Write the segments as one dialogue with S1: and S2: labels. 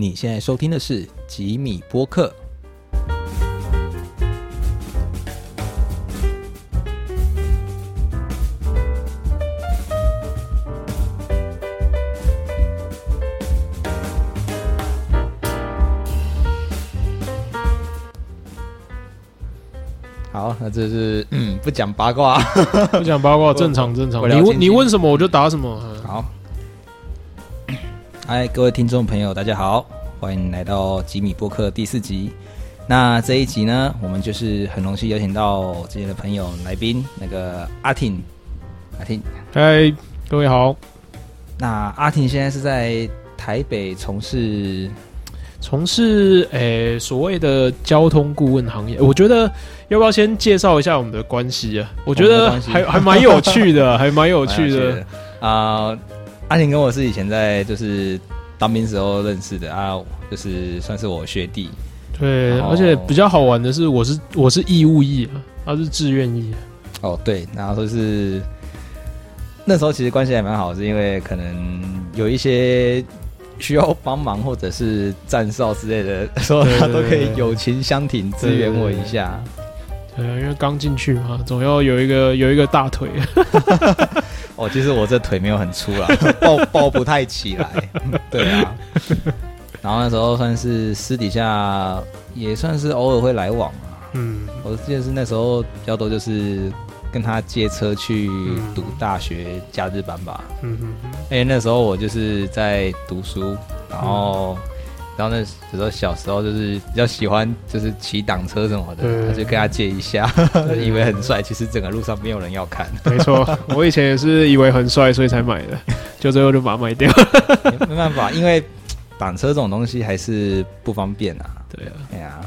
S1: 你现在收听的是吉米播客。好，那这是嗯不讲八卦。
S2: 不讲八卦，正常正常。你问你问什么我就答什么。
S1: 嗨，各位听众朋友，大家好，欢迎来到吉米播客第四集。那这一集呢，我们就是很荣幸邀请到之前的朋友来宾，那个阿婷，阿婷。
S2: 嗨，各位好。
S1: 那阿婷现在是在台北从事，
S2: 从事诶、所谓的交通顾问行业，我觉得要不要先介绍一下我们的关系啊？我觉得还还蛮有趣的，还蛮有趣。的
S1: 啊、阿挺跟我是以前在就是当兵时候认识的啊，就是算是我学弟。
S2: 对，而且比较好玩的是，我是我是义务役啊，他是志愿役啊。
S1: 哦，对，然后就是那时候其实关系还蛮好，是因为可能有一些需要帮忙或者是站哨之类的，说
S2: 对
S1: 他都可以友情相挺，支援我一下。
S2: 对啊，因为刚进去嘛，总要有一个有一个大腿。
S1: 哦，其实我这腿没有很粗啦，抱抱不太起来。对啊，然后那时候算是私底下也算是偶尔会来往啊。
S2: 嗯，
S1: 我记得是那时候比较多就是跟他借车去读大学假日班吧。
S2: 嗯嗯嗯，
S1: 因为那时候我就是在读书，然后，然后那时候小时候就是比较喜欢就是骑挡车什么的，他就跟他借一下，
S2: 对
S1: 以为很帅，其实整个路上没有人要看，
S2: 没错，我以前也是以为很帅，所以才买的，就最后就把它卖掉。
S1: 没没办法，因为挡车这种东西还是不方便啊。
S2: 对啊，
S1: 哎呀，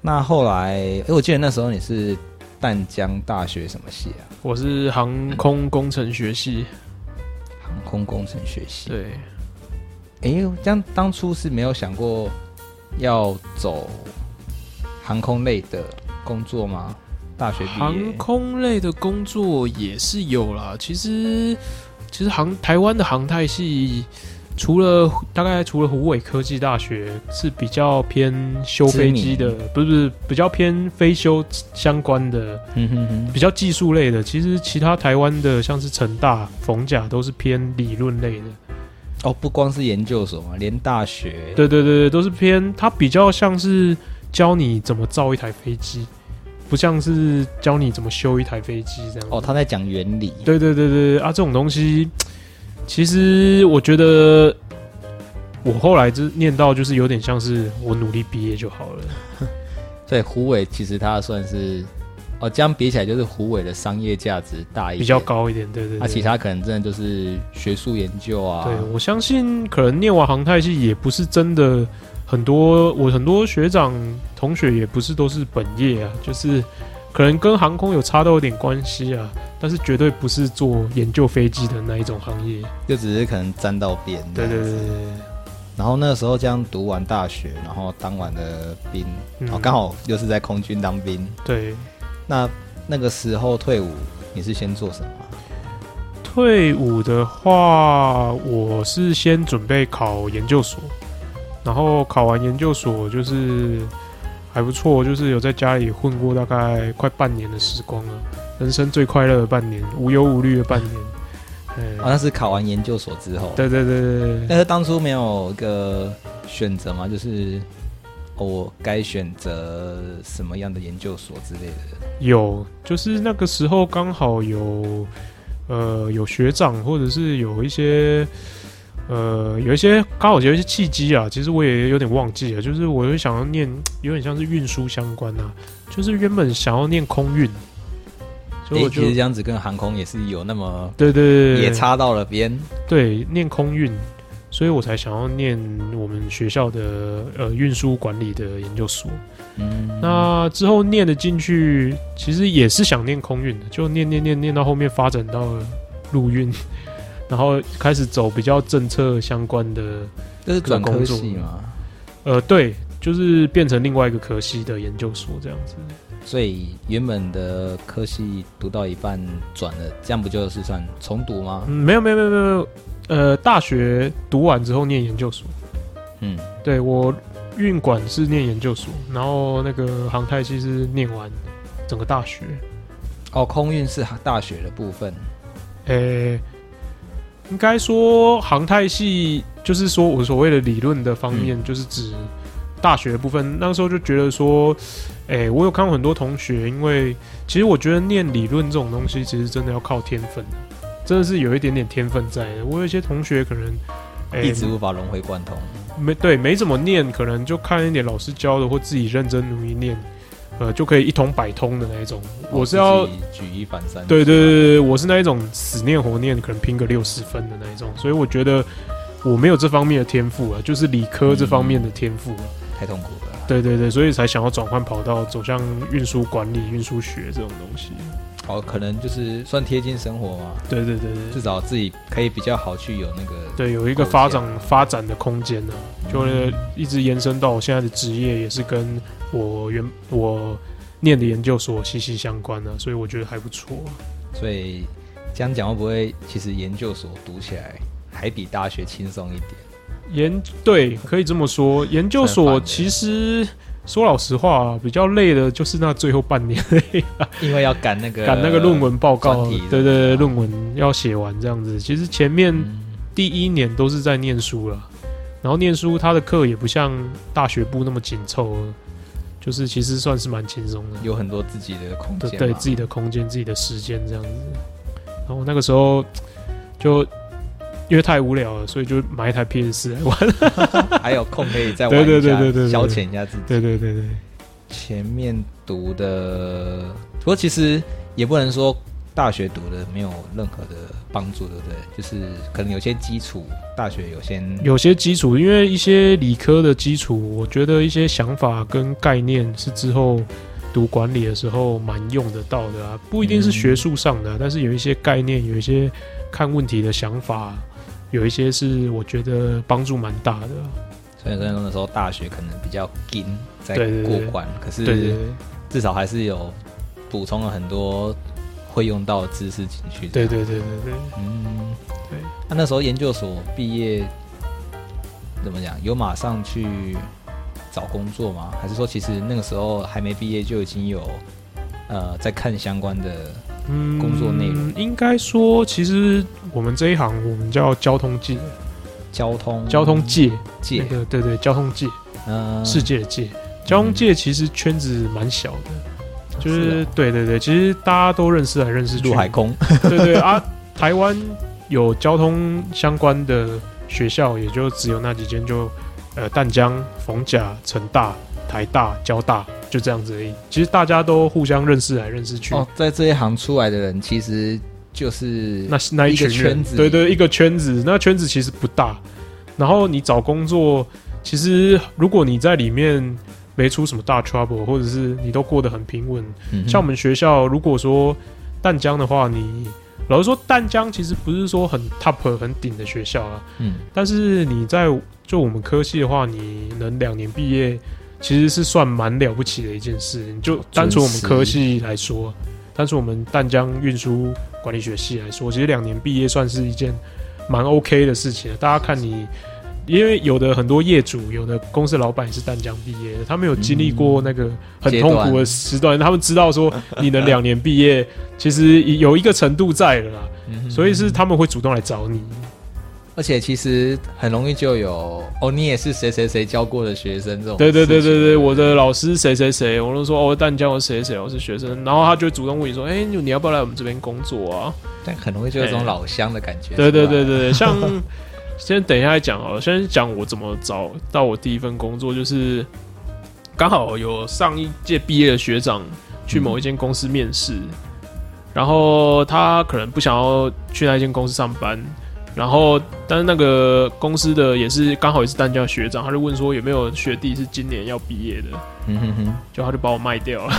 S1: 那后来，哎，我记得那时候你是淡江大学什么系啊？
S2: 我是航空工程学系。
S1: 航空工程学系。
S2: 对，
S1: 哎，这样当初是没有想过要走航空类的工作吗？大学毕
S2: 航，空类的工作也是有啦。其实，其实航台湾的航太系，除了大概除了湖北科技大学是比较偏修飞机的，不是不是比较偏飞修相关的，
S1: 嗯哼哼，
S2: 比较技术类的。其实其他台湾的像是成大、逢甲都是偏理论类的。
S1: 哦，不光是研究所嘛，连大学，
S2: 对对对对，都是偏它比较像是教你怎么造一台飞机，不像是教你怎么修一台飞机这样。
S1: 哦，他在讲原理，
S2: 对对对对啊，这种东西，其实我觉得我后来就念到，就是有点像是我努力毕业就好了。
S1: 所以胡伟其实他算是，哦，这样比起来就是虎尾的商业价值大一点
S2: 比较，高一点，对对对。
S1: 那、其他可能真的就是学术研究啊，
S2: 对我相信，可能念完航太系也不是真的很多，我很多学长同学也不是都是本业啊，就是可能跟航空有差到有点关系啊，但是绝对不是做研究飞机的那一种行业。
S1: 就只是可能沾到边，
S2: 对对对对
S1: 然后那个时候这样读完大学，然后当完了兵，
S2: 对，
S1: 哦，刚好又是在空军当兵。
S2: 对。
S1: 那那个时候退伍，你是先做什么？
S2: 退伍的话，我是先准备考研究所，然后考完研究所就是还不错，就是有在家里混过大概快半年的时光了，人生最快乐的半年，无忧无虑的半年。哎
S1: 哦，那是考完研究所之后。。
S2: 对对对对对
S1: 但是当初没有一个选择嘛，就是、哦、我该选择什么样的研究所之类的。
S2: 有，就是那个时候刚好有呃有学长，或者是有一些呃有一些刚好有一些契机啊，其实我也有点忘记了，就是我会想要念有点像是运输相关啊，就是原本想要念空运，所以，我就
S1: 其实这样子跟航空也是有那么
S2: 对对对对
S1: 也插到了边。
S2: 对念空运。所以我才想要念我们学校的呃运输管理的研究所。
S1: 嗯，
S2: 那之后念了进去，其实也是想念空运的，就念念念念到后面发展到了陆运，然后开始走比较政策相关的，
S1: 这是转科系吗，
S2: 呃，对，就是变成另外一个科系的研究所这样子。
S1: 所以原本的科系读到一半转了，这样不就是算重读吗？
S2: 嗯，没有没有没有没有，呃，大学读完之后念研究所，
S1: 嗯，
S2: 对我运管是念研究所，然后那个航太系是念完整个大学。
S1: 哦，空运是大学的部分。
S2: 诶、应该说航太系就是说我所谓的理论的方面，就是指大学的部分。那时候就觉得说，诶、我有看过很多同学，因为其实我觉得念理论这种东西，其实真的要靠天分，真的是有一点点天分在的。我有一些同学可能。诶
S1: 一直无法融会贯通。
S2: 没对，没怎么念，可能就看一点老师教的，或自己认真努力念，呃，就可以一通百通的那一种。我是要
S1: 举一反三。
S2: 对对对对，我是那一种死念活念，可能拼个六十分的那一种，所以我觉得我没有这方面的天赋啊，就是理科这方面的天赋啊。
S1: 太痛苦了。
S2: 对对对，所以才想要转换跑道，走向运输管理、运输学这种东西。
S1: 哦，可能就是算贴近生活嘛，
S2: 对对对对
S1: 至少自己可以比较好去有那个。
S2: 对，有一个发展发展的空间呢、就一直延伸到我现在的职业，也是跟我原我念的研究所息息相关的、所以我觉得还不错。
S1: 所以这样讲会不会，其实研究所读起来还比大学轻松一点？
S2: 研对，可以这么说。研究所其实说老实话、比较累的就是那最后半年，
S1: 因为要赶那个
S2: 赶那个论文报告，对对对，
S1: 啊
S2: 论文要写完这样子。其实前面
S1: 嗯
S2: 第一年都是在念书了，然后念书他的课也不像大学部那么紧凑，就是其实算是蛮轻松的。
S1: 有很多自己的空间嘛，
S2: 对自己的空间、自己的时间这样子。然后那个时候就因为太无聊了，所以就买一台 PS 四来玩。
S1: 还有空可以再玩一下，
S2: 对对对对对对
S1: 消遣一下自己。
S2: 对对对对，
S1: 前面读的，不过其实也不能说大学读的没有任何的帮助，对不对？就是可能有些基础，大学有些
S2: 有些基础，因为一些理科的基础，我觉得一些想法跟概念是之后读管理的时候蛮用得到的啊，不一定是学术上的啊、但是有一些概念，有一些看问题的想法，有一些是我觉得帮助蛮大的。
S1: 所以说那时候大学可能比较紧在过关，可是。至少还是有补充了很多会用到的知识进去。
S2: 对对对对对，
S1: 嗯，
S2: 对。
S1: 那那时候研究所毕业怎么讲？有马上去找工作吗？还是说其实那个时候还没毕业就已经有呃在看相关的？
S2: 嗯
S1: 工作内容。
S2: 应该说，其实我们这一行我们叫交通界，
S1: 交通
S2: 交通界，
S1: 界
S2: 那，个对对，交通界，
S1: 嗯，
S2: 世界的界，交通界其实圈子蛮小的，就是
S1: 是
S2: 对对对，其实大家都认识来认识去，
S1: 陆海空，
S2: 对对啊，台湾有交通相关的学校，也就只有那几间，就呃淡江、逢甲、成大、台大、交大，就这样子而已。其实大家都互相认识来认识去。
S1: 哦，在这一行出来的人其实就是
S2: 那那一
S1: 个圈子
S2: 对对，一个圈子，那圈子其实不大。然后你找工作，其实如果你在里面没出什么大 trouble，或者是你都过得很平稳，
S1: 嗯
S2: 像我们学校，如果说淡江的话，你老实说，淡江其实不是说很 top 很顶的学校啊，
S1: 嗯
S2: 但是你在就我们科系的话，你能两年毕业，其实是算蛮了不起的一件事。你就单纯我们科系来说，单纯我们淡江运输管理学系来说，其实两年毕业算是一件蛮 OK 的事情。大家看你。因为有的很多业主，有的公司老板也是淡江毕业的，他们有经历过那个很痛苦的时段，他们知道说你能两年毕业，其实有一个程度在了啦，
S1: 嗯
S2: 所以是他们会主动来找你。
S1: 而且其实很容易就有哦，你也是谁谁谁教过的学生这种。
S2: 对对对对对，我的老师谁谁谁，我都说哦，但你教我谁谁谁，我是学生，然后他就主动问你说，哎、你你要不要来我们这边工作啊？
S1: 但很容易就有这种老乡的感觉。
S2: 对对对对对，像先等一下来讲哦，先讲我怎么找到我第一份工作，就是刚好有上一届毕业的学长去某一间公司面试，然后他可能不想要去那间公司上班。然后，但是那个公司的也是刚好也是淡江的学长，他就问说有没有学弟是今年要毕业的，
S1: 嗯哼哼，
S2: 就他就把我卖掉了。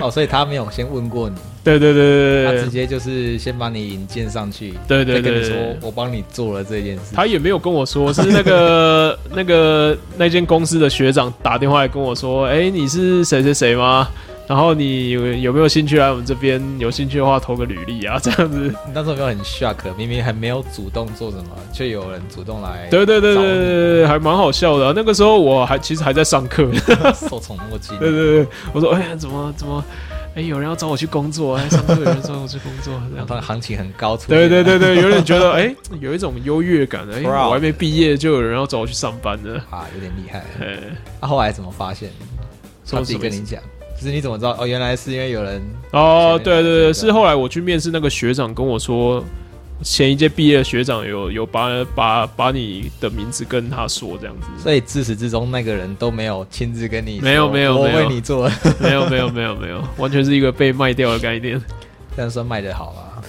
S1: 哦，所以他没有先问过你，
S2: 对对对对对
S1: 他直接就是先把你引荐上去，
S2: 对对
S1: 再跟
S2: 对，
S1: 你说我帮你做了这件事。
S2: 他也没有跟我说，是那个 那个那间公司的学长打电话来跟我说：“哎、你是谁谁谁吗？然后你有有没有兴趣来我们这边？有兴趣的话投个履历啊，这样子。
S1: 你那时候有没有很 shock？明明还没有主动做什么，却有人主动来
S2: 对对对
S1: 找
S2: 对对对，还蛮好笑的啊、那个时候我还其实还在上课，
S1: 受宠若惊。
S2: 对对对，我说哎呀，怎么怎么，哎，有人要找我去工作，哎，上课有人找我去工作，这样
S1: 然后。行情很高，出
S2: 对对
S1: 现
S2: 对对，有点觉得哎，有一种优越感，哎我还没毕业就有人要找我去上班呢。
S1: 啊，有点厉害。
S2: 哎，
S1: 那、后来怎么发现？
S2: 说
S1: 他自己跟你讲，就是你怎么知道？哦，原来是因为有人
S2: 哦，对对对，是后来我去面试那个学长跟我说，前一届毕业的学长有有把把把你的名字跟他说这样子。
S1: 所以自始至终那个人都没有亲自跟你
S2: 没有没有
S1: 我
S2: 没有
S1: 为你做，
S2: 没有没有没有没有，完全是一个被卖掉的概念。
S1: 但算卖的好啊，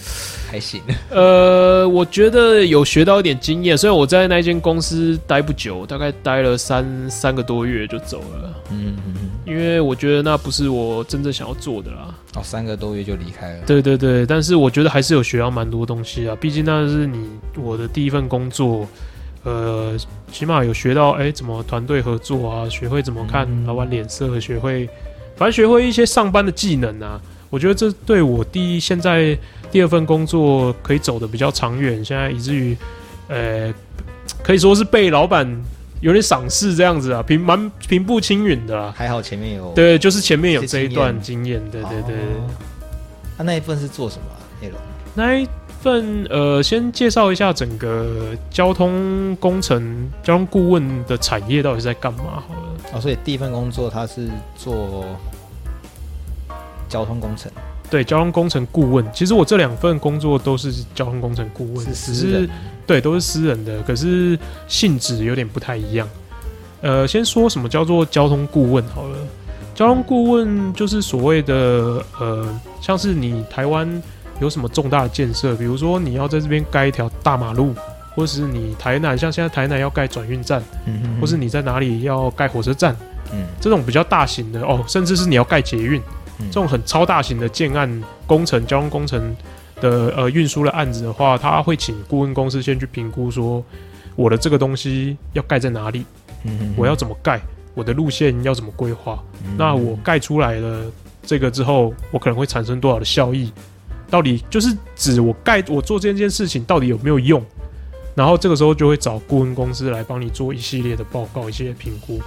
S1: 还行。
S2: 呃，我觉得有学到一点经验，虽然我在那间公司待不久，大概待了三三个多月就走了，
S1: 嗯嗯嗯，
S2: 因为我觉得那不是我真正想要做的啦。
S1: 哦，三个多月就离开了。
S2: 对对对，但是我觉得还是有学到蛮多东西啊，毕竟那是你我的第一份工作，呃，起码有学到哎怎么团队合作啊，学会怎么看
S1: 嗯
S2: 老板脸色，学会反正学会一些上班的技能啊。我觉得这对我第一现在第二份工作可以走的比较长远，现在以至于呃可以说是被老板有点赏识这样子啊，平蛮平步青云的啊。
S1: 还好前面有
S2: 对，就是前面有这一段经验，对对对。
S1: 哦他、那一份是做什么啊内容？
S2: 那一份呃，先介绍一下整个交通工程、交通顾问的产业到底是在干嘛好了。
S1: 哦，所以第一份工作他是做交通工程，
S2: 对，交通工程顾问，其实我这两份工作都是交通工程顾问，
S1: 是
S2: 只是对都是私人的，可是性质有点不太一样。呃，先说什么叫做交通顾问好了。交通顾问就是所谓的呃，像是你台湾有什么重大的建设，比如说你要在这边盖一条大马路，或是你台南像现在台南要盖转运站，
S1: 嗯
S2: 或是你在哪里要盖火车站，
S1: 嗯
S2: 这种比较大型的哦，甚至是你要盖捷运，
S1: 嗯
S2: 这种很超大型的建案工程、交通工程的呃运输的案子的话，他会请顾问公司先去评估说，我的这个东西要盖在哪里，
S1: 嗯
S2: 我要怎么盖，我的路线要怎么规划，
S1: 嗯
S2: 那我盖出来了这个之后，我可能会产生多少的效益？到底就是指我盖我做这件事情到底有没有用？然后这个时候就会找顾问公司来帮你做一系列的报告、一系列评估，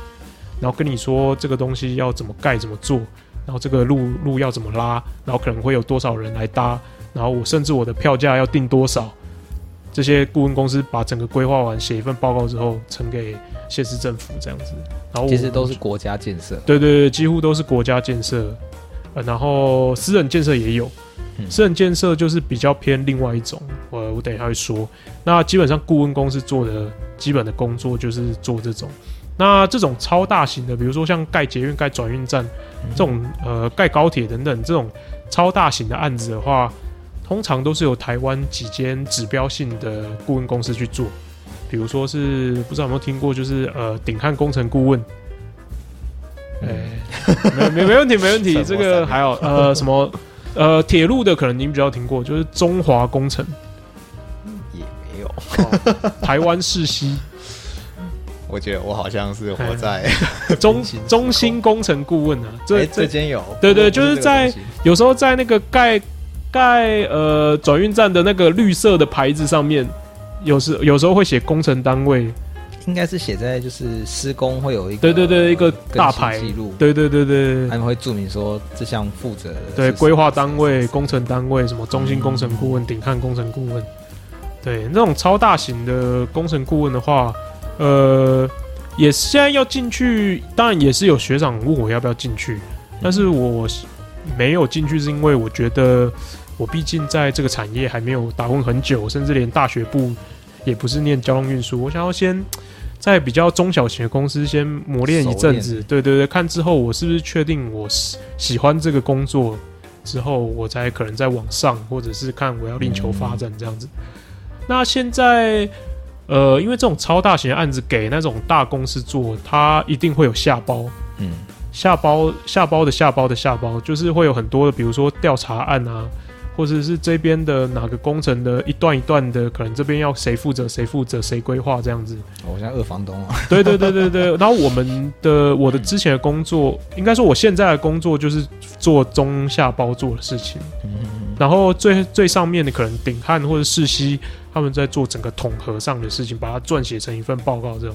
S2: 然后跟你说这个东西要怎么盖、怎么做，然后这个路路要怎么拉，然后可能会有多少人来搭，然后我甚至我的票价要定多少。这些顾问公司把整个规划完，写一份报告之后呈给县市政府这样子，然后
S1: 其实都是国家建设，
S2: 对对对，几乎都是国家建设，呃，然后私人建设也有，
S1: 嗯。
S2: 私人建设就是比较偏另外一种，我我等一下会说。那基本上顾问公司做的基本的工作就是做这种，那这种超大型的，比如说像盖捷运、盖转运站这种，呃，盖高铁等等这种超大型的案子的话，通常都是由台湾几间指标性的顾问公司去做。比如说是不知道有没有听过，就是呃鼎汉工程顾问，没没没问题，没问题。这个还有呃什么呃铁路的，可能您比较听过，就是中华工程、
S1: 也没有。
S2: 台湾世熙、
S1: 我觉得我好像是活在
S2: 中中心工程顾问啊，这
S1: 哎
S2: 这
S1: 这间有，
S2: 对对就是在有时候在那个盖盖呃转运站的那个绿色的牌子上面，有时有时候会写工程单位，
S1: 应该是写在就是施工会有一个
S2: 对对对一个大牌。
S1: 记录，
S2: 对对对对。
S1: 他们会注明说这项负责的
S2: 对，规划单位、工程单位，什么中心工程顾问、顶汉工程顾问，对，那种超大型的工程顾问的话，呃，也现在要进去，当然也是有学长问我要不要进去，但是我没有进去，是因为我觉得我毕竟在这个产业还没有打工很久，甚至连大学部也不是念交通运输，我想要先。在比较中小型的公司先磨练一阵子，对对对，看之后我是不是确定我喜喜欢这个工作，之后我才可能再往上，或者是看我要另求发展这样子。那现在，呃，因为这种超大型的案子给那种大公司做，它一定会有下包，
S1: 嗯
S2: 下包下包的下包的下包，就是会有很多的，比如说调查案啊，或者是这边的哪个工程的一段一段的，可能这边要谁负责谁负责谁规划这样子。
S1: 我现在二房东啊，
S2: 对对对对对。然后我们的我的之前的工作，应该说我现在的工作就是做中下包做的事情。然后最最上面的可能顶汉或者世熙他们在做整个统合上的事情，把它撰写成一份报告这种。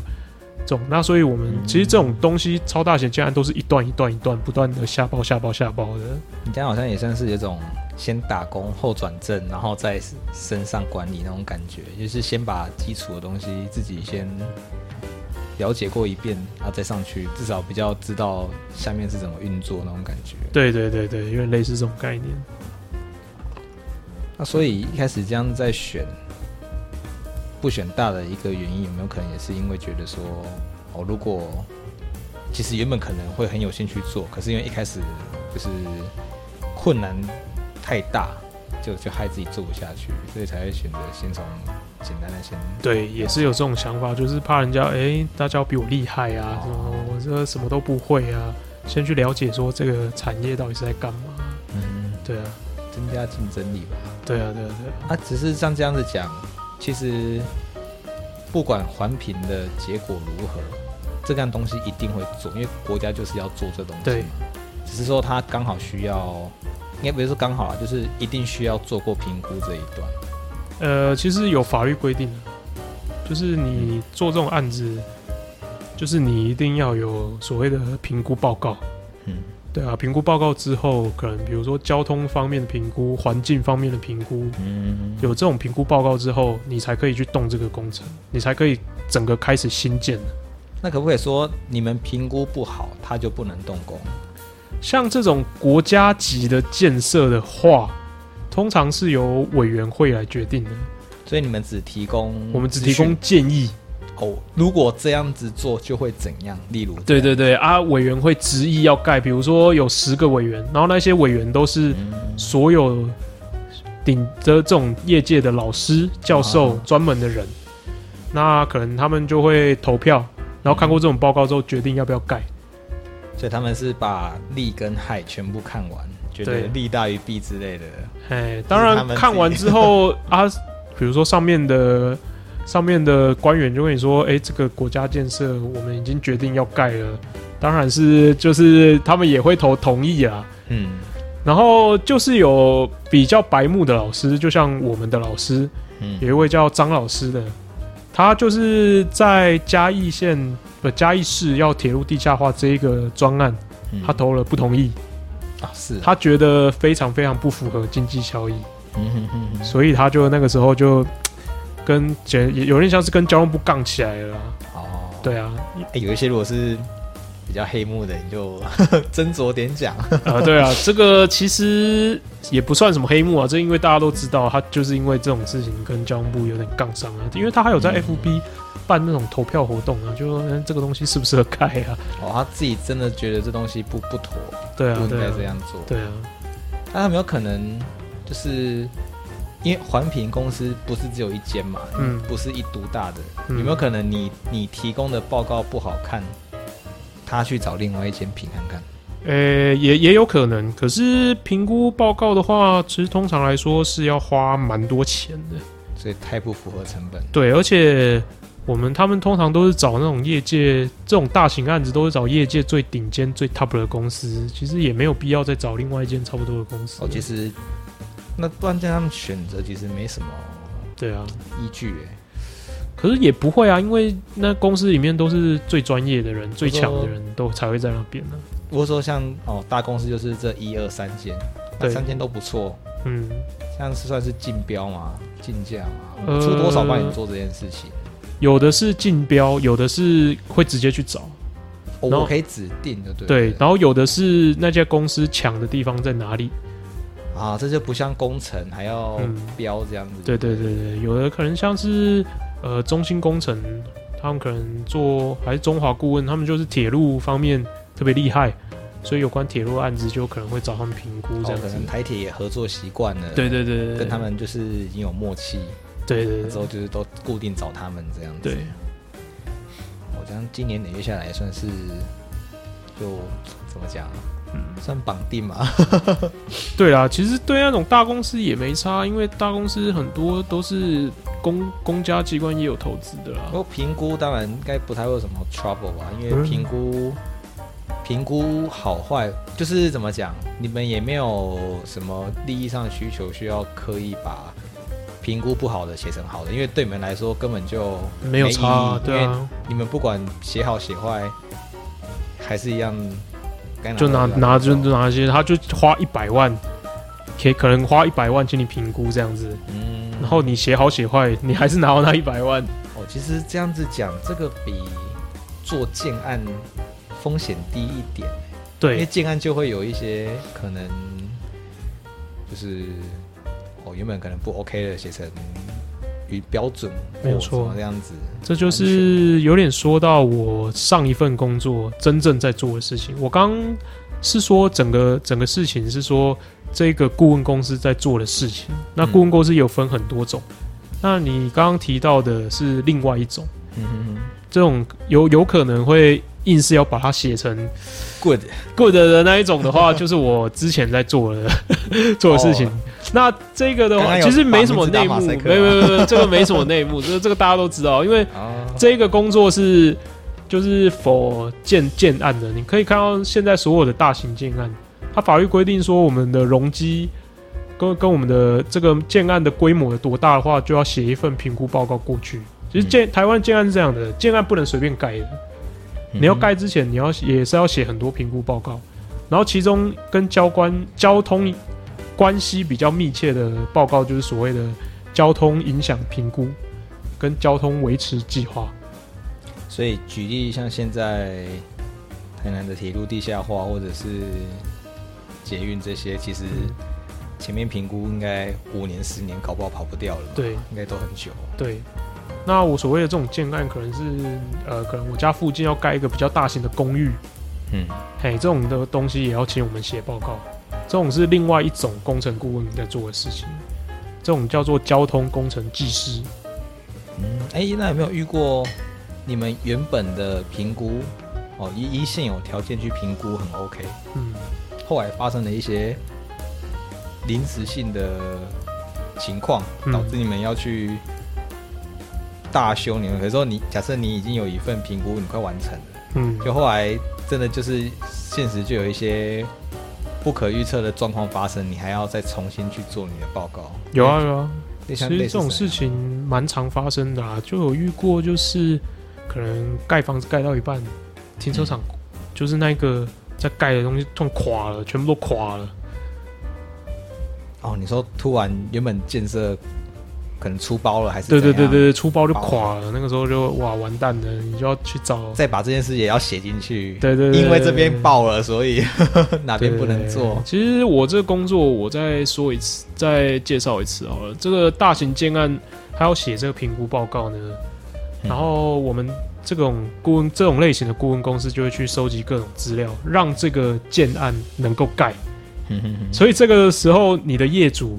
S2: 这种那所以我们其实这种东西超大型竟然都是一段一段一段不断的下包下包下包的。
S1: 你这样好像也算是有种先打工后转正，然后再身上管理那种感觉，就是先把基础的东西自己先了解过一遍，然后再上去，至少比较知道下面是怎么运作那种感觉。
S2: 对对对对，有点类似这种概念。
S1: 那所以一开始这样在选。不选大的一个原因有没有可能也是因为觉得说，哦，如果其实原本可能会很有兴趣做，可是因为一开始就是困难太大，就就害自己做不下去，所以才会选择先从简单的先。
S2: 对，也是有这种想法，就是怕人家哎，大家比我厉害啊，什么我这什么都不会啊，先去了解说这个产业到底是在干嘛。嗯，对啊，
S1: 增加竞争力吧。
S2: 对啊，对啊，对啊。
S1: 啊，只是像这样子讲。其实，不管环评的结果如何，这样东西一定会做，因为国家就是要做这东西嘛。只是说他刚好需要，应该不是说刚好啊，就是一定需要做过评估这一段。
S2: 呃，其实有法律规定的，就是你做这种案子，就是你一定要有所谓的评估报告。嗯。对啊，评估报告之后，可能比如说交通方面的评估、环境方面的评估，嗯，有这种评估报告之后，你才可以去动这个工程，你才可以整个开始新建
S1: 那可不可以说你们评估不好，它就不能动工？
S2: 像这种国家级的建设的话，通常是由委员会来决定的。
S1: 所以你们只提供，
S2: 我们只提供建议。
S1: 哦，如果这样子做就会怎样？例如，
S2: 对对对啊，委员会执意要盖，比如说有十个委员，然后那些委员都是所有顶着这种业界的老师、教授、专门的人，那可能他们就会投票，然后看过这种报告之后决定要不要盖。
S1: 所以他们是把利跟害全部看完，觉得利大于弊之类的。
S2: 哎，当然看完之后 啊，比如说上面的。上面的官员就跟你说：“哎，这个国家建设我们已经决定要盖了，当然是就是他们也会投同意啊。”嗯，然后就是有比较白目的老师，就像我们的老师，有一位叫张老师的，他就是在嘉义县不嘉义市要铁路地下化这一个专案，他投了不同意。
S1: 啊，是。
S2: 他觉得非常非常不符合经济效益，所以他就那个时候就。跟也有点像是跟交通部杠起来了。哦，对啊，
S1: 有一些如果是比较黑幕的，你就 斟酌点讲
S2: 啊。对啊，这个其实也不算什么黑幕啊，这因为大家都知道，他就是因为这种事情跟交通部有点杠上啊。因为他还有在 FB 办那种投票活动啊，就说这个东西适不适合开啊？
S1: 哦，他自己真的觉得这东西不不妥，
S2: 对啊，
S1: 不应该这样做。
S2: 对啊，
S1: 那有没有可能就是？因为环评公司不是只有一间嘛，嗯，不是一独大的，有没有可能你你提供的报告不好看，他去找另外一间评看看？
S2: 呃，也也有可能。可是评估报告的话，其实通常来说是要花蛮多钱的，
S1: 所以太不符合成本。
S2: 对，而且我们他们通常都是找那种业界这种大型案子，都是找业界最顶尖、最 top 的公司，其实也没有必要再找另外一间差不多的公司。
S1: 哦，其实。那不然这样他们选择其实没什么，
S2: 对啊，
S1: 依据哎，
S2: 可是也不会啊，因为那公司里面都是最专业的人、最强的人都才会在那边呢。
S1: 如果说像哦大公司就是这一二三间，那三间都不错，嗯，像是算是竞标嘛、竞价嘛，出多少帮你做这件事情？
S2: 有的是竞标，有的是会直接去找，
S1: 我可以指定的，对
S2: 对，然后有的是那家公司强的地方在哪里。
S1: 啊，这就不像工程还要标这样子。
S2: 对对对对，有的可能像是呃中兴工程，他们可能做还是中华顾问，他们就是铁路方面特别厉害，所以有关铁路案子就可能会找他们评估这样子。可
S1: 能台铁也合作习惯了，
S2: 对对对，
S1: 跟他们就是已经有默契，
S2: 对对，对
S1: 之后就是都固定找他们这样子。
S2: 对，
S1: 我这样今年累月下来算是就怎么讲？算绑定嘛？
S2: 对啦，其实对那种大公司也没差，因为大公司很多都是公公家机关也有投资的啦
S1: 不。过评估当然应该不太会有什么 trouble 吧，因为
S2: 嗯
S1: 评估评估好坏，就是怎么讲，你们也没有什么利益上的需求需要刻意把评估不好的写成好的，因为对你们来说根本就
S2: 没有差啊
S1: 意义，
S2: 对啊，
S1: 你们不管写好写坏，还是一样该
S2: 就拿拿就拿一些，他就花一百万，可以可能花一百万请你评估这样子，
S1: 嗯
S2: 然后你写好写坏，你还是拿到那一百万。
S1: 哦，其实这样子讲，这个比做建案风险低一点。对因为
S2: 对，
S1: 建案就会有一些可能，就是哦，原本可能不 OK 的写成与标准
S2: 没有错。
S1: 这样子，
S2: 这就是有点说到我上一份工作真正在做的事情。我刚是说整个整个事情是说这个顾问公司在做的事情。那顾问公司有分很多种，那你刚刚提到的是另外一种，
S1: 嗯哼哼。
S2: 这种有有可能会硬是要把它写成，good，good 的那一种的话，就是我之前在做的 做的事情。
S1: 哦。
S2: 那这个的话，其实没什么内幕，没有没有没有，这个没什么内幕，这 个这个大家都知道，因为
S1: 啊，
S2: 这个工作是就是否建建案的，你可以看到现在所有的大型建案，它法律规定说我们的容积跟跟我们的这个建案的规模有多大的话，就要写一份评估报告过去。其实建、台湾建案是这样的，建案不能随便盖的，你要盖之前你要也是要写很多评估报告，然后其中跟交关交通关系比较密切的报告就是所谓的交通影响评估跟交通维持计划。
S1: 所以举例像现在台南的铁路地下化或者是捷运这些，其实前面评估应该五年十年搞不好跑不掉了，，
S2: 对。
S1: 应该都很久。
S2: 对，那我所谓的这种建案，可能是呃，可能我家附近要盖一个比较大型的公寓，
S1: 嗯，
S2: 嘿，这种的东西也要请我们写报告。这种是另外一种工程顾问在做的事情，这种叫做交通工程技师。
S1: 嗯，哎、那有没有遇过你们原本的评估哦，一一现有条件去评估很 OK，
S2: 嗯，
S1: 后来发生了一些临时性的情况，
S2: 嗯
S1: 导致你们要去大修你们。有时候你假设你已经有一份评估，你快完成了，
S2: 嗯，
S1: 就后来真的就是现实就有一些不可预测的状况发生，你还要再重新去做你的报告。
S2: 有啊有啊，
S1: 类
S2: 其实这种事情蛮常发生的啊，就有遇过，就是可能盖房子盖到一半，停车场就是那个在盖的东西突然垮了，全部都垮了。
S1: 哦，你说突然原本建设可能出包了，还是
S2: 对对对对，出包就垮了，那个时候就哇完蛋了，你就要去找。
S1: 再把这件事也要写进去。
S2: 对对对，
S1: 因为这边爆了，所以 哪边不能
S2: 对
S1: 做。
S2: 其实我这个工作，我再说一次，再介绍一次好了。这个大型建案，还要写这个评估报告呢。
S1: 嗯
S2: 然后我们这种顾问这种类型的顾问公司就会去收集各种资料，让这个建案能够盖。所以这个时候，你的业主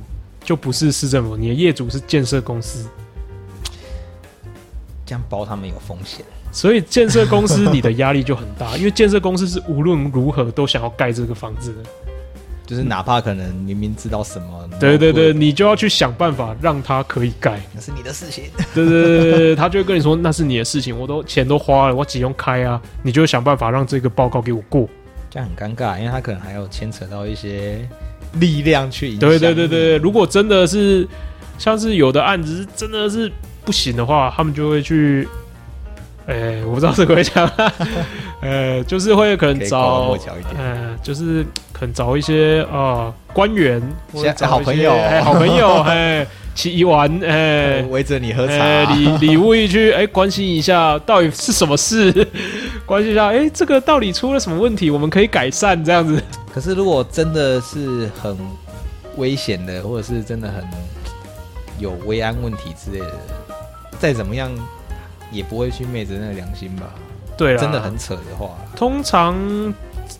S2: 就不是市政府，你的业主是建设公司。
S1: 这样包他们有风险。
S2: 所以建设公司你的压力就很大，因为建设公司是无论如何都想要盖这个房子的。
S1: 就是哪怕可能明明知道什么，
S2: 对对对，你就要去想办法让他可以盖。
S1: 那是你的事情。
S2: 对对对对对，他就会跟你说那是你的事情，我都钱都花了，我只用开啊，你就想办法让这个报告给我过。
S1: 这样很尴尬，因为他可能还要牵扯到一些力量去影响。
S2: 对对对对，，如果真的是像是有的案子是真的是不行的话，他们就会去，哎、我不知道这个会讲，呃，就是会可能找
S1: 抹角一点。
S2: 呃，就是可能找一些啊官员找
S1: 好朋友
S2: 哎好朋友，哎，起 玩，哎，
S1: 围着你喝茶，
S2: 哎，礼 礼物一去，哎，关心一下到底是什么事，关心一下，哎，这个到底出了什么问题，我们可以改善这样子。
S1: 可是如果真的是很危险的，或者是真的很有危安问题之类的，再怎么样也不会去昧着那个良心吧？
S2: 对啦，
S1: 真的很扯的话，
S2: 通常，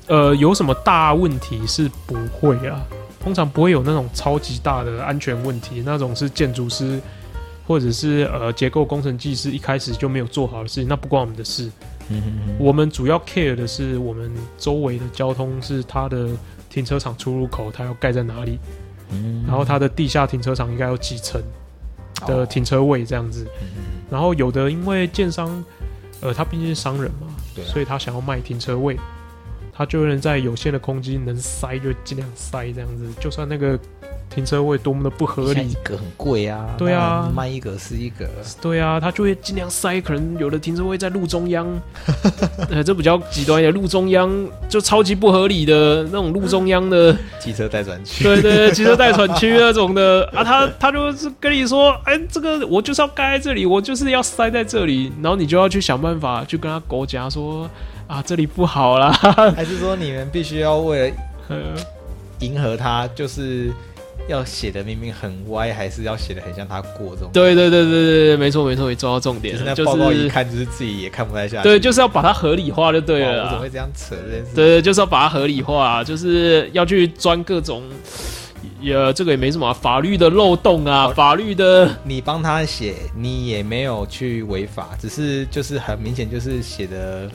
S2: 呃，有什么大问题是不会啊？通常不会有那种超级大的安全问题，那种是建筑师或者是呃结构工程技师一开始就没有做好的事情，那不关我们的事。
S1: 嗯哼哼。
S2: 我们主要 care 的是我们周围的交通是它的停车场出入口，它要盖在哪里，
S1: 嗯。
S2: 然后它的地下停车场应该有几层的
S1: 哦。
S2: 停车位这样子。
S1: 嗯
S2: 然后有的因为建商，呃，他毕竟是商人嘛，所以他想要卖停车位，他就能在有限的空间能塞就尽量塞这样子，就算那个停车位多么的不合理。
S1: 一，个很贵啊，
S2: 对啊。
S1: 卖一个是一个，
S2: 对啊，他就会尽量塞，可能有的停车位在路中央，呃，这比较极端一点，路中央就超级不合理的那种路中央的，
S1: 汽车待转区，
S2: 对对对，汽车待转区那种的。啊，他他就是跟你说，哎，这个我就是要盖在这里，我就是要塞在这里，然后你就要去想办法去跟他勾夹说啊，这里不好啦，
S1: 还是说你们必须要为了
S2: 呃。
S1: 迎合他，就是要写的明明很歪，还是要写的很像他过这种？
S2: 对对对对对对，没错没错，你抓到重点
S1: 那报告一
S2: 是
S1: 看就是自己也看不太下去。
S2: 对，就是要把它合理化就对
S1: 哇
S2: 了。
S1: 我怎么会这样扯这件事？
S2: 对，就是要把它合理化，就是要去钻各种，也这个也没什么啊、法律的漏洞啊，法律的
S1: 你帮他写，你也没有去违法，只是就是很明显就是写的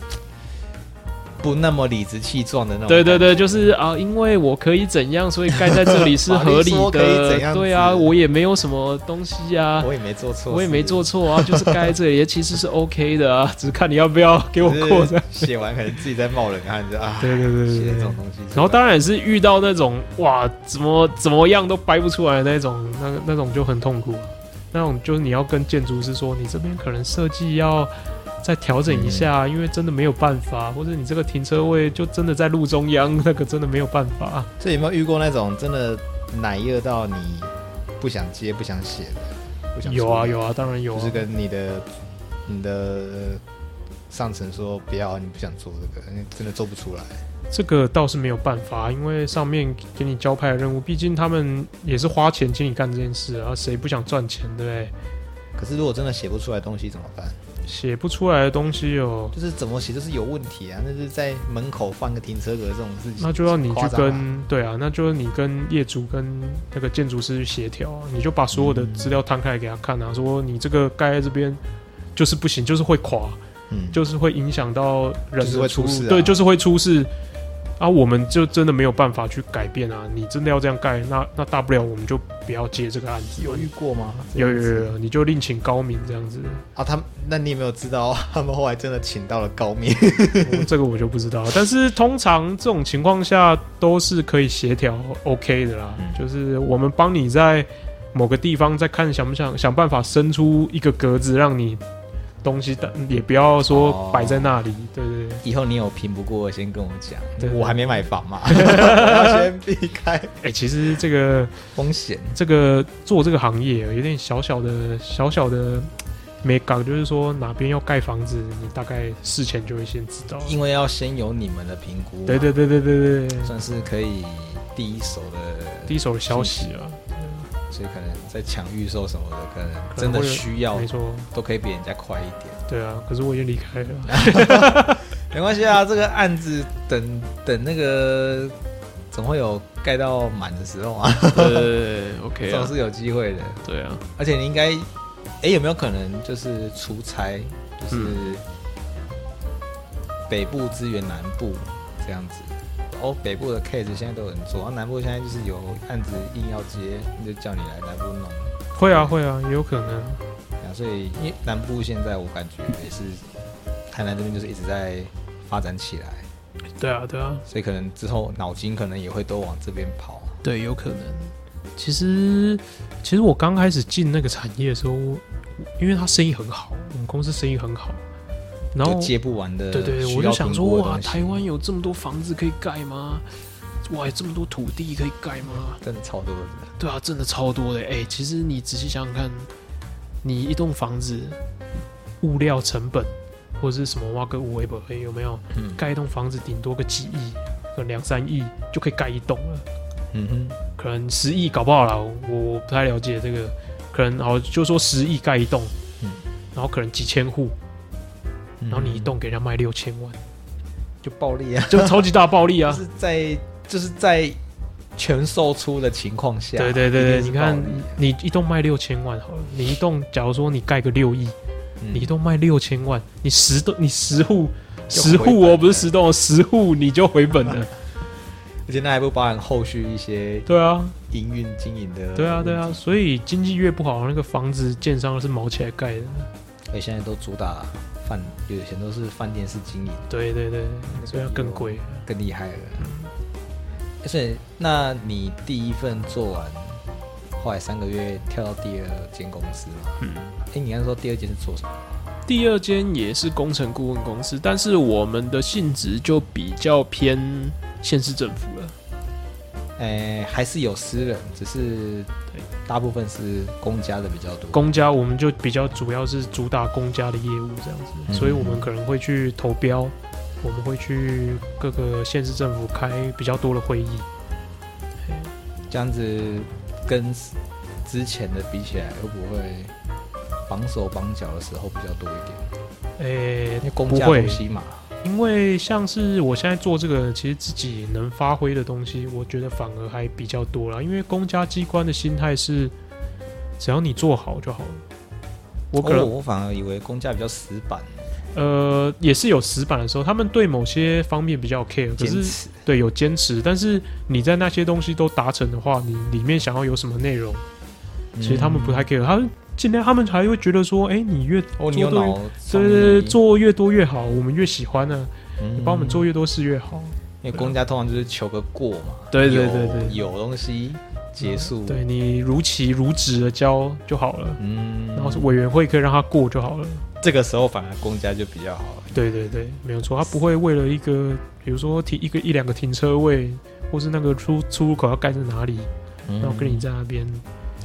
S1: 不那么理直气壮的那种。
S2: 对对对，就是啊，因为我可以怎样，所以盖在这里是 合理的对啊，我也没有什么东西啊，
S1: 我也没做错，
S2: 我也没做。错啊，就是盖在这里其实是 OK 的啊，只是看你要不要给我过
S1: 写完可能自己在冒冷汗，就啊，
S2: 对对对对对
S1: 写这种。东西。
S2: 然后当然也是遇到那种哇，怎么怎么样都掰不出来的那种，那那种就很痛苦。那种就是你要跟建筑师说，你这边可能设计要再调整一下，
S1: 嗯
S2: 因为真的没有办法，或者你这个停车位就真的在路中央，那个真的没有办法。
S1: 这有没有遇过那种真的奶热到你不想接、不想写的？不想
S2: 有啊有啊，当然有啊
S1: 就是。跟你的你的上层说不要，你不想做这个，你真的做不出来。
S2: 这个倒是没有办法，因为上面给你交派的任务，毕竟他们也是花钱请你干这件事啊，谁不想赚钱，对不对？
S1: 可是如果真的写不出来东西怎么办？
S2: 写不出来的东西哦，
S1: 就是怎么写都是有问题啊！那是在门口放个停车格这种事情，
S2: 那就要你去跟对啊，那就是你跟业主跟那个建筑师去协调啊，你就把所有的资料摊开来给他看啊，说你这个盖在这边就是不行，就是会垮，
S1: 嗯，
S2: 就是会影响到人出
S1: 事啊。
S2: 对，就是会出事啊，我们就真的没有办法去改变啊，你真的要这样盖，那那大不了我们就不要接这个案子，
S1: 有遇过吗？
S2: 有有有有，你就另请高明这样子，
S1: 啊！他们那你有没有知道 他们后来真的请到了高明？
S2: 我这个我就不知道，但是通常这种情况下都是可以协调 OK 的啦。
S1: 嗯
S2: 就是我们帮你在某个地方再看想不想想办法伸出一个格子，让你东西的也不要说
S1: 哦
S2: 摆在那里。对对对，
S1: 以后你有评不过，先跟我讲
S2: 对，
S1: 我还没买房嘛，先避开
S2: 哎、其实这个
S1: 风险。
S2: 这个做这个行业有点小小的小小的没搞，就是说哪边要盖房子，你大概事前就会先知道。
S1: 因为要先有你们的评估，
S2: 对对，对对对对，
S1: 算是可以第一手的
S2: 第一手的消息啊，
S1: 所以可能在抢预售什么的，可能真的需要
S2: 没错。
S1: 都可以比人家快一点。
S2: 对啊，可是我已经离开了。
S1: 没关系啊，这个案子等等那个总会有盖到满的时候啊，
S2: 对，OK
S1: 总是有机会的。
S2: 对啊，
S1: 而且你应该，哎、有没有可能就是出差，就是
S2: 嗯
S1: 北部支援南部这样子？哦，北部的 case 现在都有人做，然后南部现在就是有案子硬要接，就叫你来南部弄。
S2: 会啊会啊，也有可能。
S1: 啊，所以因为南部现在我感觉也是台南这边就是一直在发展起来，
S2: 对啊对啊，
S1: 所以可能之后脑筋可能也会都往这边跑。
S2: 对，有可能。其实其实我刚开始进那个产业的时候，因为他生意很好，我们公司生意很好，然后
S1: 接不完的，
S2: 对对，我就想说，哇，台湾有这么多房子可以盖吗？哇，有这么多土地可以盖吗？
S1: 真的超多的，
S2: 对啊，真的超多的。哎、其实你仔细想想看，你一栋房子物料成本或者是什么挖个五维本有没有？
S1: 嗯
S2: 盖一栋房子顶多个几亿，可能两三亿就可以盖一栋了，
S1: 嗯哼，
S2: 可能十亿搞不好啦，我我不太了解这个，可能好就说十亿盖一栋，
S1: 嗯
S2: 然后可能几千户，
S1: 然
S2: 然后你一栋给人家卖六千万，
S1: 就暴利啊，
S2: 就超级大暴利
S1: 就
S2: 啊！
S1: 是在就是在全售出的情况下，
S2: 对对对对，你看你一栋卖六千万好了，你一栋假如说你盖个六亿，
S1: 嗯
S2: 你一栋卖六千万，你十栋你十户十户哦，不是十栋哦，十户你就回本了。
S1: 而且那还不包含后续一些
S2: 对啊，
S1: 营运经营的。
S2: 对啊，对啊，。所以经济越不好，那个房子建商是毛起来盖的。
S1: 哎，现在都主打饭，有些都是饭店式经营，
S2: 对对对，所以要更贵。
S1: 更厉害了。而且，那你第一份做完，后来三个月跳到第二间公司嘛？
S2: 嗯，
S1: 哎，你刚才说第二间是做什么？
S2: 第二间也是工程顾问公司，但是我们的性质就比较偏县市政府了。
S1: 哎，还是有私人，只是
S2: 对
S1: 大部分是公家的比较多。
S2: 公家我们就比较主要是主打公家的业务这样子，
S1: 嗯
S2: 所以我们可能会去投标，我们会去各个县市政府开比较多的会议。
S1: 这样子跟之前的比起来，会不会绑手绑脚的时候比较多一点？
S2: 诶、
S1: 因为公家东西嘛，
S2: 因为像是我现在做这个，其实自己能发挥的东西，我觉得反而还比较多啦。因为公家机关的心态是，只要你做好就好了。我可能、
S1: 哦我反而以为公家比较死板，
S2: 呃也是有死板的时候，他们对某些方面比较 care，可是。对有坚持，但是你在那些东西都达成的话，你里面想要有什么内容，其实他们不太 care，他们尽量他们还会觉得说，哎、你越
S1: 哦，你有
S2: 做多越
S1: 脑
S2: 对对对，做越多越好，我们越喜欢呢、
S1: 嗯。
S2: 你帮我们做越多事越好。
S1: 因为公家通常就是求个过嘛，
S2: 对对对对。
S1: 有东西结束，
S2: 对你如期如职的交就好了，
S1: 嗯，
S2: 然后是委员会可以让他过就好了。
S1: 这个时候反而公家就比较好，
S2: 对对对，没有错，他不会为了一个，比如说停一个一两个停车位，或是那个出出入口要盖在哪里，
S1: 然
S2: 然后跟你在那边，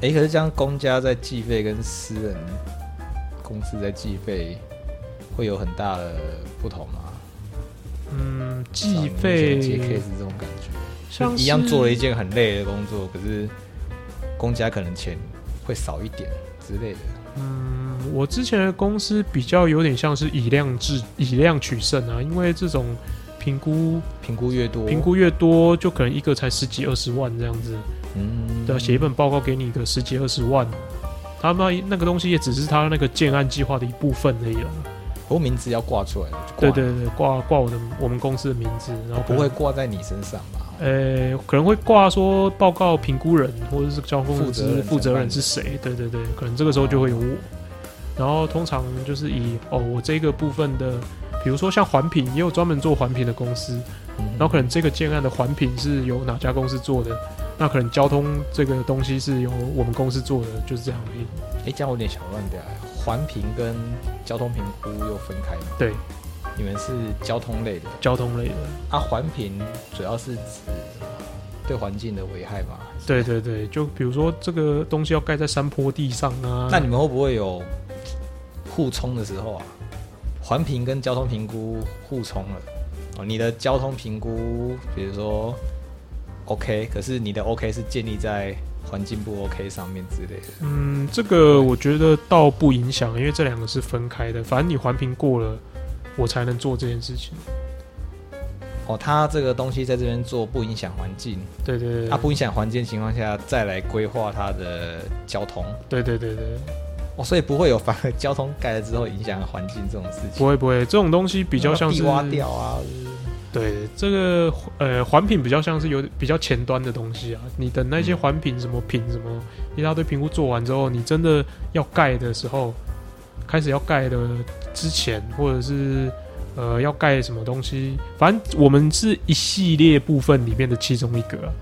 S1: 哎、可是这样公家在计费跟私人公司在计费会有很大的不同吗？
S2: 嗯，计
S1: 目前接
S2: 费
S1: case 这种感觉，
S2: 像
S1: 一样做了一
S2: 件，
S1: 件很累的工作，可是公家可能钱会少一点之类的。
S2: 嗯，我之前的公司比较有点像是以量制以量取胜啊，因为这种评估
S1: 评估越多，
S2: 评估越多，就可能一个才十几二十万这样子。
S1: 嗯，
S2: 对啊，写一本报告给你个十几二十万，他们那个东西也只是他那个建案计划的一部分而已了。
S1: 不过名字要挂出来的，
S2: 对对对，挂挂我的我们公司的名字，然后
S1: 不会，挂在你身上吧？
S2: 呃，可能会挂说报告评估人或者是交通
S1: 负责人
S2: 负责人是谁？对对对，可能这个时候就会有我。然后通常就是以哦，我这个部分的，比如说像环评，也有专门做环评的公司，
S1: 嗯
S2: 然后可能这个建案的环评是由哪家公司做的，那可能交通这个东西是由我们公司做的，就是这样而已。
S1: 哎，这样我有点小乱掉。环评跟交通评估又分开吗？
S2: 对，
S1: 你们是交通类的
S2: 交通类的，
S1: 啊？环评主要是指对环境的危害吧？
S2: 对对对，就比如说这个东西要盖在山坡地上啊，
S1: 那你们会不会有互冲的时候啊？环评跟交通评估互冲了哦，你的交通评估，比如说 OK，可是你的 OK 是建立在环境不 OK 上面之类的。
S2: 嗯，这个我觉得倒不影响，因为这两个是分开的。反正你环评过了，我才能做这件事情。
S1: 哦，它这个东西在这边做不影响环境，
S2: 对对对，
S1: 它不影响环境的情况下，再来规划它的交通。
S2: 对对对对，
S1: 哦，所以不会有反而交通改了之后影响环境这种事情。
S2: 不会不会，这种东西比较像是
S1: 地挖掉啊，
S2: 对这个呃环评比较像是有比较前端的东西啊。你等那些
S1: 嗯
S2: 环评什么评什么一大堆评估做完之后，你真的要盖的时候，开始要盖的之前，或者是呃要盖什么东西，反正我们是一系列部分里面的其中一个、啊，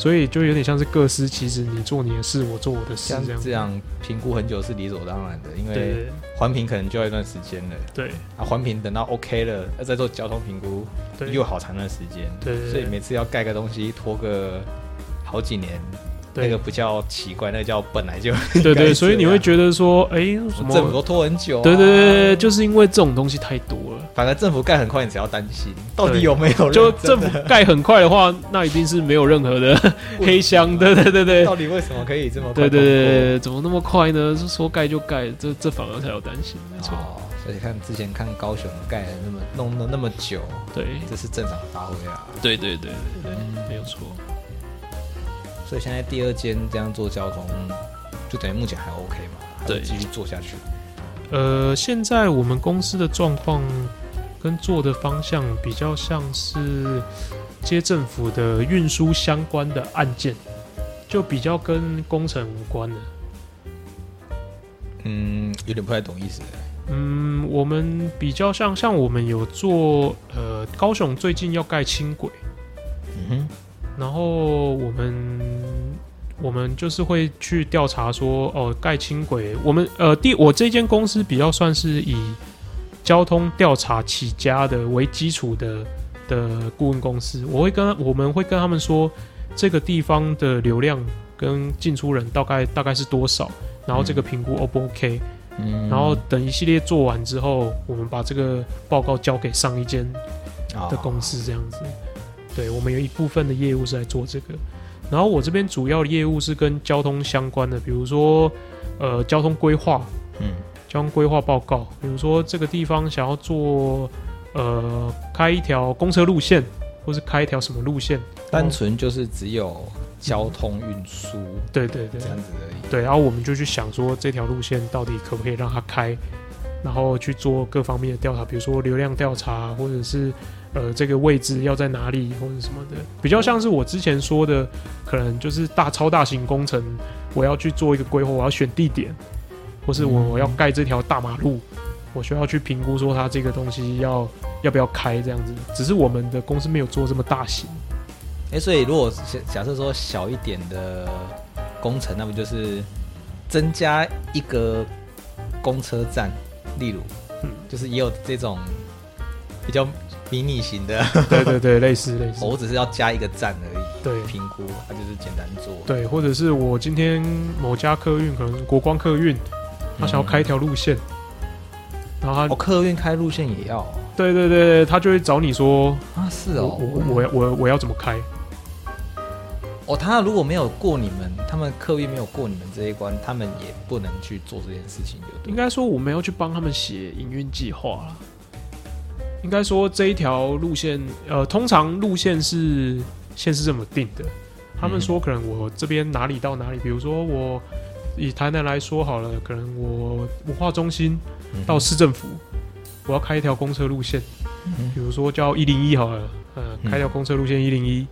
S2: 所以就有点像是各司其职，你做你的事，我做我的事这样。
S1: 这样评估很久是理所当然的，因为环评可能就要一段时间了。
S2: 对
S1: 啊，环评等到 OK 了，要再做交通评估，
S2: 对
S1: 又好长的时间。
S2: 对对，
S1: 所以每次要盖个东西拖个好几年，那
S2: 对
S1: 个不叫奇怪，那个叫本来就
S2: 对 对，所以你会觉得说，哎，什么
S1: 政府都拖很久、啊。
S2: 对对对对，就是因为这种东西太多了。
S1: 反正政府盖很快，你只要担心到底有没有
S2: 就政府盖很快的话，那一定是没有任何的 黑箱。对对对对，
S1: 到底为什么可以这么快
S2: 对对对对，怎么那么快呢？是说盖就盖，这这反而才有担心，没错。
S1: 哦，所以看之前看高雄盖了那么弄了那么久，
S2: 对
S1: 这是正常发挥啊。
S2: 对对对对对，
S1: 嗯
S2: 没有错。
S1: 所以现在第二间这样做交通，就等于目前还 OK 嘛，还会
S2: 对
S1: 继续做下去。
S2: 呃，现在我们公司的状况跟做的方向比较像是接政府的运输相关的案件，就比较跟工程无关的。
S1: 嗯，有点不太懂意思。
S2: 嗯，我们比较像像我们有做呃，高雄最近要盖轻轨，
S1: 嗯哼，
S2: 然后我们我们就是会去调查说，哦，盖轻轨，我们呃第我这间公司比较算是以交通调查起家的为基础的的顾问公司，我会跟我们会跟他们说，这个地方的流量跟进出人大概大概是多少，然后这个评估 O 不 OK，
S1: 嗯。
S2: 然后等一系列做完之后，我们把这个报告交给上一间的公司这样子。对我们有一部分的业务是在做这个，然后我这边主要的业务是跟交通相关的，比如说呃交通规划、
S1: 嗯。
S2: 交通规划报告，比如说这个地方想要做呃开一条公车路线，或是开一条什么路线，
S1: 单纯就是只有交通运输
S2: 对对对
S1: 这样子而已。
S2: 对，然后我们就去想说这条路线到底可不可以让它开，然后去做各方面的调查，比如说流量调查，或者是呃这个位置要在哪里，或者什么的，比较像是我之前说的，可能就是大超大型工程，我要去做一个规划，我要选地点，或是我
S1: 嗯
S2: 我要盖这条大马路，我需要去评估说它这个东西要要不要开这样子。只是我们的公司没有做这么大型，
S1: 哎、所以如果假假设说小一点的工程，那不就是增加一个公车站，例如，
S2: 嗯
S1: 就是也有这种比较迷你型的，
S2: 对对对，类似类似，
S1: 我只是要加一个站而已，
S2: 对。
S1: 评估它就是简单做。
S2: 对，或者是我今天某家客运可能国光客运，他想要开一条路线，然后他、
S1: 哦，客运开路线也要哦
S2: 对对对对，他就会找你说，
S1: 啊？是哦，
S2: 我我要我我要怎么开？
S1: 哦，他如果没有过你们，他们客运没有过你们这一关，他们也不能去做这件事情，
S2: 应。该说我们要去帮他们写营运计划啦。应该说这一条路线，呃，通常路线是县市政府定的。他们说可能我这边哪里到哪里，比如说我以台南来说好了，可能我文化中心
S1: 嗯
S2: 到市政府，我要开一条公车路线。
S1: 嗯
S2: 比如说叫一零一好了，呃，
S1: 嗯
S2: 开条公车路线一零一，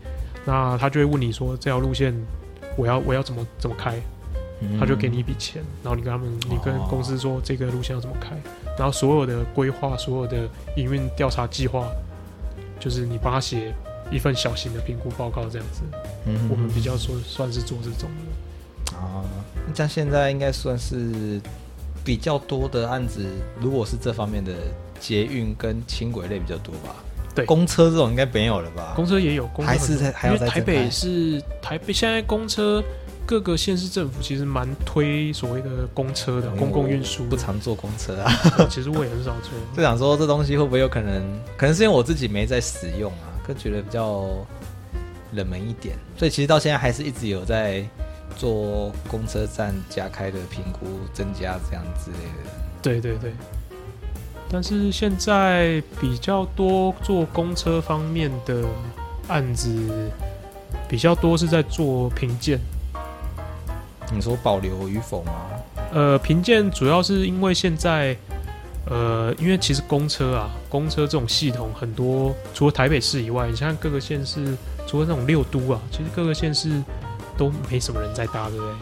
S2: 那他就会问你说这条路线我要我要怎么怎么开，
S1: 嗯
S2: 他就给你一笔钱，然后你跟他们你跟
S1: 哦
S2: 公司说这个路线要怎么开，然后所有的规划、所有的营运调查计划，就是你帮他写一份小型的评估报告这样子。
S1: 嗯
S2: 我们比较说算是做这种的，
S1: 啊，像现在应该算是比较多的案子，如果是这方面的捷运跟轻轨类比较多吧。
S2: 对
S1: 公车这种应该没有了吧？
S2: 公车也有，公车
S1: 还是在还要
S2: 因为台北是台北现在公车。各个县市政府其实蛮推所谓的公车的公共运输，
S1: 不常坐公车啊，
S2: 其实我也很少坐。
S1: 就想说这东西会不会有可能？可能是因为我自己没在使用啊，更觉得比较冷门一点，所以其实到现在还是一直有在做公车站加开的评估、增加这样之类的。
S2: 对对对，但是现在比较多做公车方面的案子，比较多是在做评鉴。
S1: 你说保留与否吗？
S2: 呃，评鉴主要是因为现在，呃，因为其实公车啊，公车这种系统很多，除了台北市以外，你像各个县市，除了那种六都啊，其实各个县市都没什么人在搭，对不对？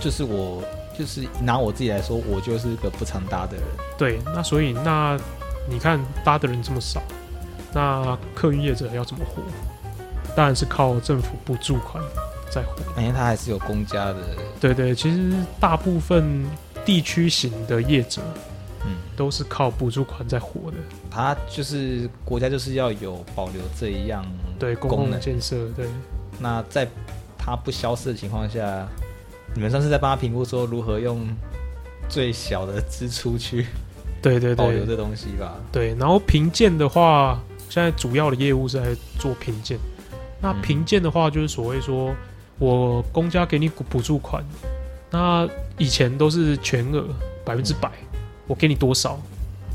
S1: 就是我，就是拿我自己来说，我就是个不常搭的人。
S2: 对，那所以那你看搭的人这么少，那客运业者要怎么活？当然是靠政府补助款在乎。
S1: 因为它还是有公家的，
S2: 对对，其实大部分地区型的业者
S1: 嗯，
S2: 都是靠补助款在活的。
S1: 它就是国家就是要有保留这一样
S2: 对，公共。建设，对
S1: 那在它不消失的情况下，你们上次在帮他评估说如何用最小的支出去
S2: 对对
S1: 保留这东西吧？
S2: 对。然后评鉴的话，现在主要的业务是在做评鉴。那
S1: 嗯
S2: 评鉴的话，就是所谓说我公家给你补补助款，那以前都是全额百分之百，我给你多少，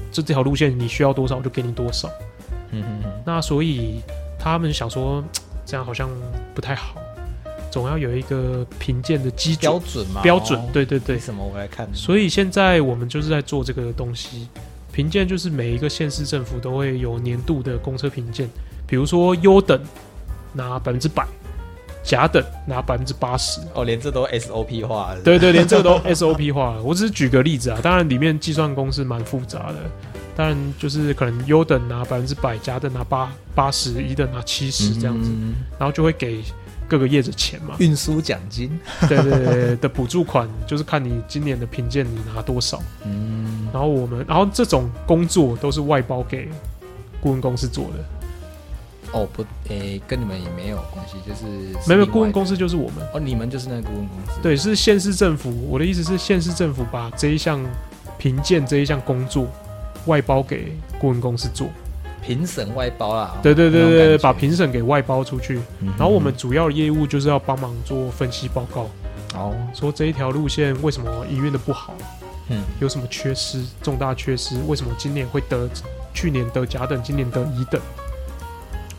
S2: 这这条路线你需要多少，我就给你多少。
S1: 嗯嗯嗯，
S2: 那所以他们想说，这样好像不太好。总要有一个评鉴的基准
S1: 标准嘛，
S2: 标准
S1: 哦，
S2: 对对对
S1: 为。什么我来看？
S2: 所以现在我们就是在做这个东西，评鉴就是每一个县市政府都会有年度的公车评鉴，比如说优等拿百分之百，甲等拿百分之八十。
S1: 哦，连这都 SOP 化了。
S2: 对对，连这个都 SOP 化了。我只是举个例子啊，当然里面计算公式蛮复杂的。当然就是可能优等拿百分之百，甲等拿八八十，乙等拿七十这样子，
S1: 嗯
S2: 然后就会给各个业者钱嘛。
S1: 运输奖金。
S2: 对对对对的补助款就是看你今年的评鉴你拿多少。
S1: 嗯，
S2: 然后我们，然后这种工作都是外包给顾问公司做的，
S1: 哦不，诶，跟你们也没有关系，就是
S2: 没有顾问公司就是我们。
S1: 哦，你们就是那个顾问公司。
S2: 对，是县市政府。我的意思是，县市政府把这一项评鉴这一项工作外包给顾问公司做。
S1: 评审外包啦。
S2: 对对对对，把评审给外包出去。
S1: 嗯
S2: 然后我们主要的业务就是要帮忙做分析报告，
S1: 哦，
S2: 说这一条路线为什么医院的不好，
S1: 嗯，
S2: 有什么缺失，重大缺失，为什么今年会得，去年得甲等，今年得乙等。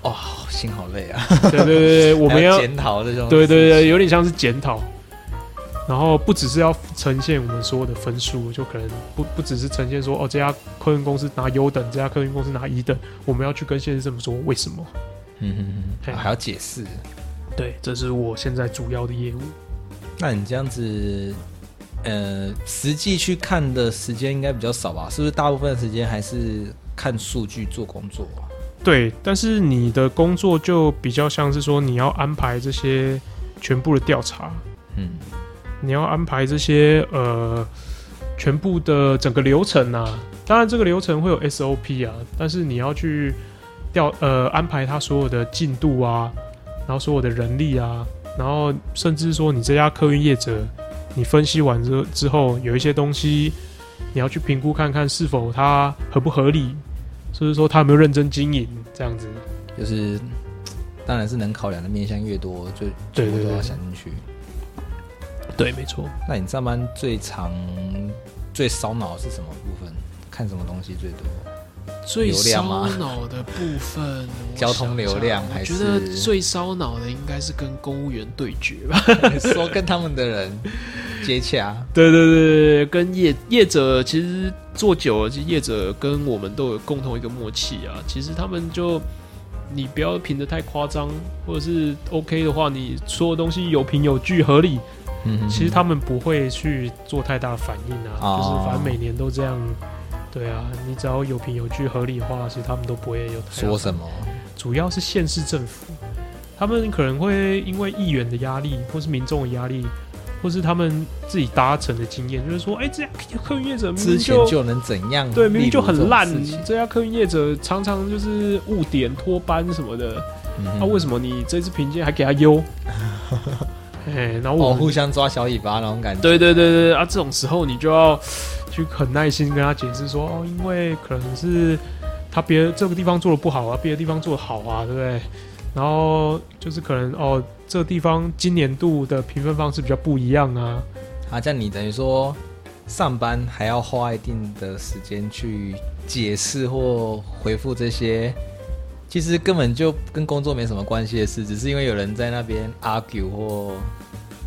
S1: 哦，心好累啊。
S2: 对对对对，我们
S1: 还
S2: 要
S1: 检讨这种。
S2: 对对对，，有点像是检讨。然后不只是要呈现我们所有的分数，就可能不不只是呈现说哦这家客运公司拿优等，这家客运公司拿一等，我们要去跟县市政府说为什么。
S1: 嗯嗯
S2: 嘿
S1: 嗯，还要解释。
S2: 对，这是我现在主要的业务。
S1: 那你这样子，呃，实际去看的时间应该比较少吧？是不是大部分的时间还是看数据做工作啊？
S2: 对，但是你的工作就比较像是说你要安排这些全部的调查，
S1: 嗯，
S2: 你要安排这些呃全部的整个流程啊。当然，这个流程会有 SOP 啊，但是你要去调呃安排他所有的进度啊，然后所有的人力啊，然后甚至说你这家客运业者，你分析完之之后，有一些东西你要去评估看看是否它合不合理，就是说他有没有认真经营这样子。
S1: 就是，当然是能考量的面向越多，就全部都要想进去。
S2: 对，没错。
S1: 那你上班最常、最烧脑是什么部分？看什么东西最多？
S3: 最烧脑的部分，
S1: 交通流量还
S3: 是我觉得最烧脑的应该是跟公务员对决吧。
S1: 说跟他们的人接洽，
S3: 对对对对，跟业业者其实做久了，其实业者跟我们都有共同一个默契啊。其实他们就你不要评的太夸张，或者是 OK 的话，你所有东西有凭有据合理，
S1: 嗯
S2: 其实他们不会去做太大的反应啊，
S1: 哦
S2: 就是反正每年都这样。对啊，你只要有凭有据、合理化，其实他们都不会有
S1: 说什么？
S2: 主要是县市政府，他们可能会因为议员的压力，或是民众的压力，或是他们自己达成的经验，就是说，哎、这家客运业者明
S1: 之
S2: 明就
S1: 前就能怎样？
S2: 对，明明就很烂
S1: 这
S2: 家客运业者常常就是误点、拖班什么的，那、
S1: 嗯
S2: 为什么你这次评鉴还给他优？哎、然后我
S1: 哦，互相抓小尾巴那种感觉。
S2: 对对对对啊，这种时候你就要去很耐心跟他解释说，哦，因为可能是他别这个地方做的不好啊，别的地方做的好啊，对不对？然后就是可能哦，这地方今年度的评分方式比较不一样啊，
S1: 啊，这样你等于说上班还要花一定的时间去解释或回复这些，其实根本就跟工作没什么关系的事，只是因为有人在那边 argue 或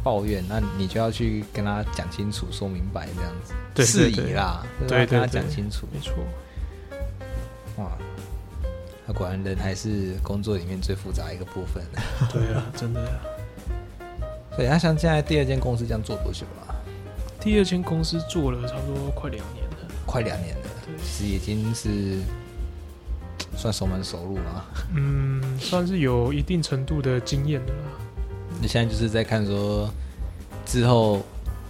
S1: 抱怨，那你就要去跟他讲清楚、说明白这样子，
S2: 对
S1: 事
S2: 对对
S1: 宜啦，
S2: 对
S1: 跟他
S2: 对对
S1: 讲清楚。
S2: 没错。
S1: 哇，那果然人还是工作里面最复杂的一个部分。
S2: 对啊，真的、啊。
S1: 所以他像现在第二间公司这样做多久了啊、
S2: 第二间公司做了差不多快两年了，
S1: 快两年了，其实已经是算熟门熟路了。
S2: 嗯，算是有一定程度的经验的啦。
S1: 你现在就是在看说之后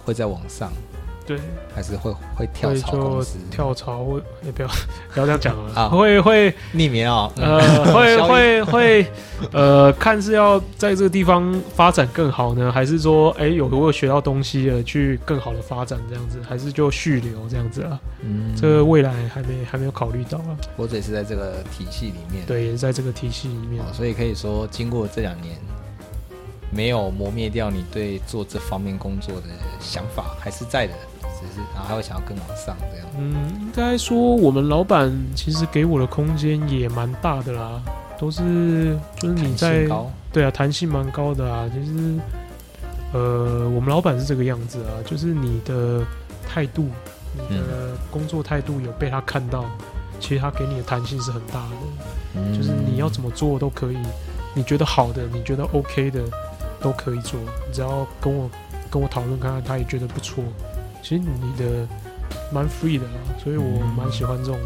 S1: 会在往上，
S2: 对，
S1: 还是会会跳槽公司？
S2: 跳槽，或也不要不要这样讲了，
S1: 啊
S2: 会会
S1: 匿名啊，
S2: 呃，会会会，呃，看是要在这个地方发展更好呢，还是说，哎、有如果学到东西了，去更好的发展这样子，还是就续留这样子啊？
S1: 嗯，
S2: 这个未来还没还没有考虑到啊。
S1: 我这也是在这个体系里面，
S2: 对，也是在这个体系里面
S1: 哦，。所以可以说经过这两年，没有磨灭掉你对做这方面工作的想法，还是在的，只是然后还会想要更往上这样。
S2: 嗯，应该说我们老板其实给我的空间也蛮大的啦，都是就是你在
S1: 高，
S2: 对啊，弹性蛮高的啊。其实呃，我们老板是这个样子啊，就是你的态度，你的工作态度有被他看到，其实他给你的弹性是很大的，
S1: 嗯
S2: 就是你要怎么做都可以，你觉得好的，你觉得 OK 的都可以做，你只要跟我跟我讨论看看，他也觉得不错，其实你的蛮 free 的啦，所以我
S1: 嗯
S2: 蛮喜欢这种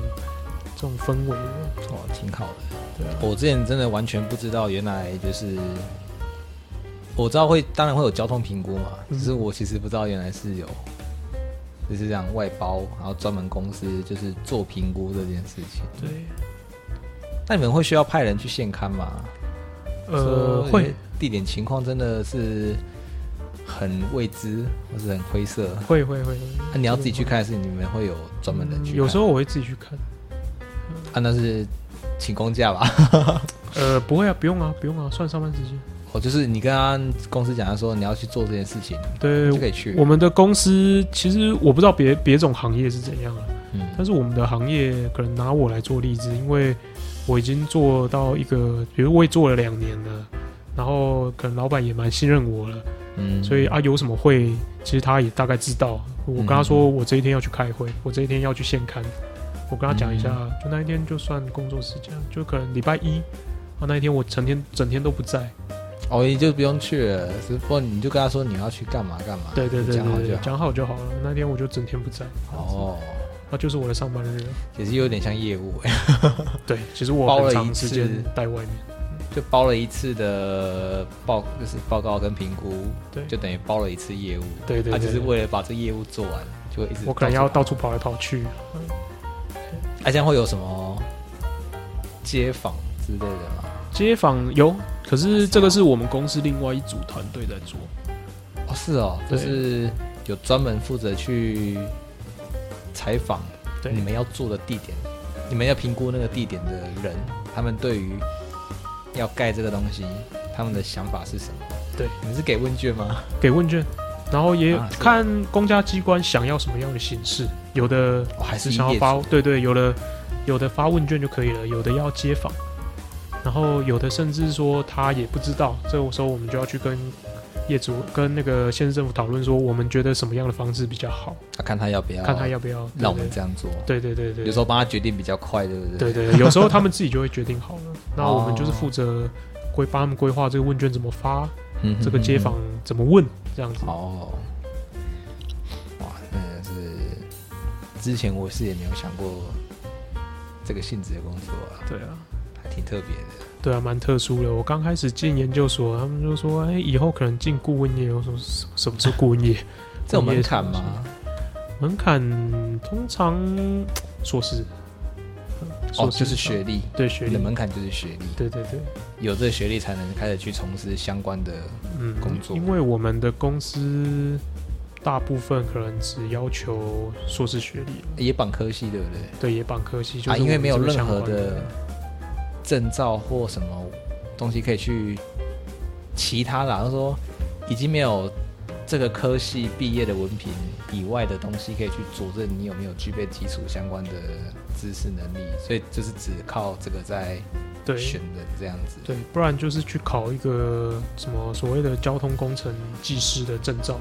S2: 这种氛围的，
S1: 哦，挺好的。
S2: 对啊，
S1: 我之前真的完全不知道，原来就是我知道会，当然会有交通评估嘛，
S2: 嗯
S1: 只是我其实不知道原来是有，就是这样外包，然后专门公司就是做评估这件事情。
S2: 对，
S1: 那你们会需要派人去现刊吗？
S2: 呃，会
S1: 地点情况真的是很未知，或是很灰色。
S2: 会会会，
S1: 那、你要自己去看，还是你们会有专门人去看？
S2: 有时候我会自己去看。
S1: 啊，那是请公假吧？
S2: 呃，不会啊，不用啊，不用啊，算上班时间。
S1: 哦，就是你跟他公司讲，他说你要去做这件事情，
S2: 对
S1: 就可以去。
S2: 我们的公司，其实我不知道别别种行业是怎样啊，
S1: 嗯
S2: 但是我们的行业可能拿我来做例子，因为我已经做到一个，比如我也做了两年了，然后可能老板也蛮信任我了，
S1: 嗯
S2: 所以啊有什么会，其实他也大概知道。我跟他说我这一天要去开会，我这一天要去现刊，我跟他讲一下，就那一天就算工作时间，就可能礼拜一啊那一天我成天整天都不在，
S1: 哦，你就不用去了，只不过你就跟他说你要去干嘛干嘛，
S2: 对对对
S1: 讲好
S2: 对对，
S1: 就好。
S2: 讲好就好了。那天我就整天不在，
S1: 哦，
S2: 那就是我的上班日。
S1: 也是有点像业务，
S2: 对，其实我
S1: 包了一次
S2: 长时间在外面。
S1: 就包了一次的报，就是报告跟评估，
S2: 对
S1: 就等于包了一次业务。
S2: 对对对，
S1: 他只是为了把这业务做完，就会一直
S2: 我可能要
S1: 到
S2: 到处跑来跑去。
S1: 哎，这样会有什么街访之类的吗？
S2: 街访有，可是这个
S1: 啊
S2: 是我们公司另外一组团队在做。
S1: 哦，是哦，就是有专门负责去采访
S2: 对。
S1: 你们要做的地点，你们要评估那个地点的人，他们对于要盖这个东西，他们的想法是什么？
S2: 对，
S1: 你们是给问卷吗？
S2: 给问卷，然后也看公家机关想要什么样的形式，有的
S1: 哦，还
S2: 是
S1: 是
S2: 想要发
S1: 业主，
S2: 对对，有的有的发问卷就可以了，有的要街访，然后有的甚至说他也不知道，这个时候我们就要去跟业主跟那个县市政府讨论说，我们觉得什么样的方式比较好，
S1: 他看他要不要，
S2: 看他要不要
S1: 让我们这样做。
S2: 对对对对，
S1: 有时候帮他决定比较快，对不对？
S2: 对对，对有时候他们自己就会决定好了，那
S1: 哦
S2: 我们就是负责规帮他们规划这个问卷怎么发，
S1: 嗯哼
S2: 这个街访怎么问，这样子。
S1: 哦，哇，真的是之前我是也没有想过这个性质的工作啊，
S2: 对啊，
S1: 还挺特别的。
S2: 对啊，蛮特殊的。我刚开始进研究所，他们就说，哎，以后可能进顾问业。我说什么是顾问业？
S1: 这有门槛吗？
S2: 门槛通常硕士，
S1: 哦，就是学历，
S2: 对学历
S1: 你的，门槛就是学历，
S2: 对对对，
S1: 有这个学历才能开始去从事相关的。
S2: 嗯，
S1: 工作
S2: 因为我们的公司大部分可能只要求硕士学历，
S1: 也绑科系，对不对？
S2: 对，也绑科系，就
S1: 啊，
S2: 是
S1: 因为没有任何的证照或什么东西可以去其他的，就是说已经没有这个科系毕业的文凭以外的东西可以去佐证你有没有具备基础相关的知识能力，所以就是只靠这个在
S2: 对
S1: 选人这样子。
S2: 对，不然就是去考一个什么所谓的交通工程技师的证照，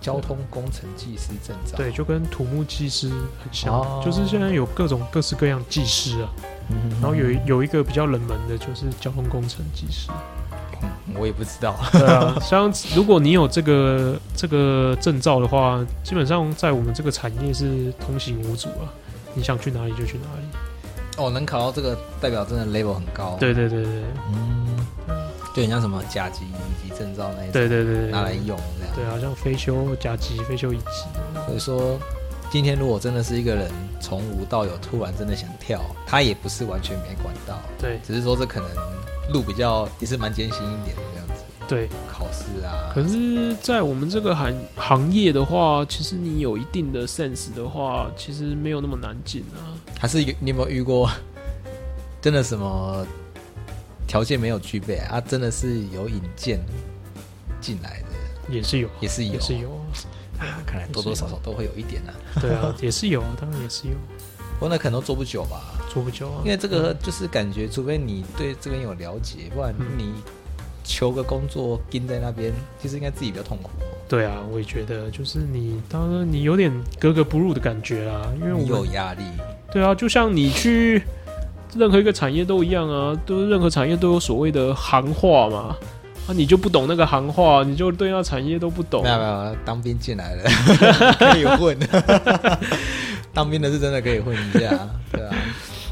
S1: 交通工程技师证照，
S2: 对，就跟土木技师很像，
S1: 哦。
S2: 就是现在有各种各式各样技师啊，
S1: 嗯，
S2: 然后有一有一个比较冷门的就是交通工程技师，
S1: 嗯我也不知道，
S2: 对啊，像如果你有这个这个证照的话，基本上在我们这个产业是通行无阻啊，你想去哪里就去哪里，
S1: 哦，能考到这个代表真的 level 很高。，
S2: 对对对对。
S1: 嗯，就很像什么甲级、乙级证照那一种，
S2: 对对对对，
S1: 拿来用这样。
S2: 对好，像非修甲级、非修乙级，
S1: 所以说，今天如果真的是一个人从无到有，突然真的想跳，他也不是完全没管道，
S2: 对
S1: 只是说这可能路比较也是蛮艰辛一点的这样子，
S2: 对。
S1: 考试啊。
S3: 可是，在我们这个行行业的话，其实你有一定的 sense 的话，其实没有那么难进啊。
S1: 还是有你有没有遇过真的什么条件没有具备啊？真的是有引荐进来的，
S2: 也是有，
S1: 也是有，
S2: 也是有，
S1: 啊，看来多多少少都会有一点啊。
S2: 对啊，也是有，当然也是有，
S1: 不过那可能都做不久吧。
S2: 做不久啊
S1: 因。为这个就是感觉，除非你对这边有了解，不然
S2: 嗯
S1: 你求个工作跟在那边，其实应该自己比较痛苦。
S2: 对啊，我也觉得，就是你当然你有点格格不入的感觉啊，因为我
S1: 有压力，
S2: 对啊，就像你去任何一个产业都一样啊，都任何产业都有所谓的行话嘛。啊，你就不懂那个行话，你就对那产业都不懂
S1: 没。有没有，当兵进来了 可以混，当兵的是真的可以混一下，对啊。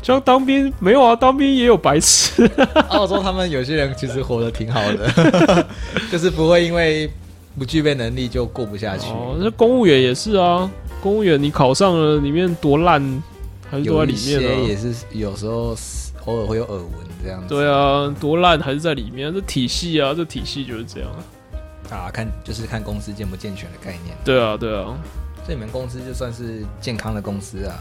S2: 像当兵没有啊，当兵也有白痴。
S1: 澳洲他们有些人其实活得挺好的，就是不会因为不具备能力就过不下去。
S2: 哦，那公务员也是啊，公务员你考上了，里面多烂还是都在里
S1: 有些
S2: 面啊。
S1: 也是有时候偶尔会有耳闻这样子。
S2: 对啊，多烂还是在里面，这体系啊，这体系就是这样啊。
S1: 啊，看就是看公司健不健全的概念。
S2: 对啊，对啊，
S1: 所以你们公司就算是健康的公司啊，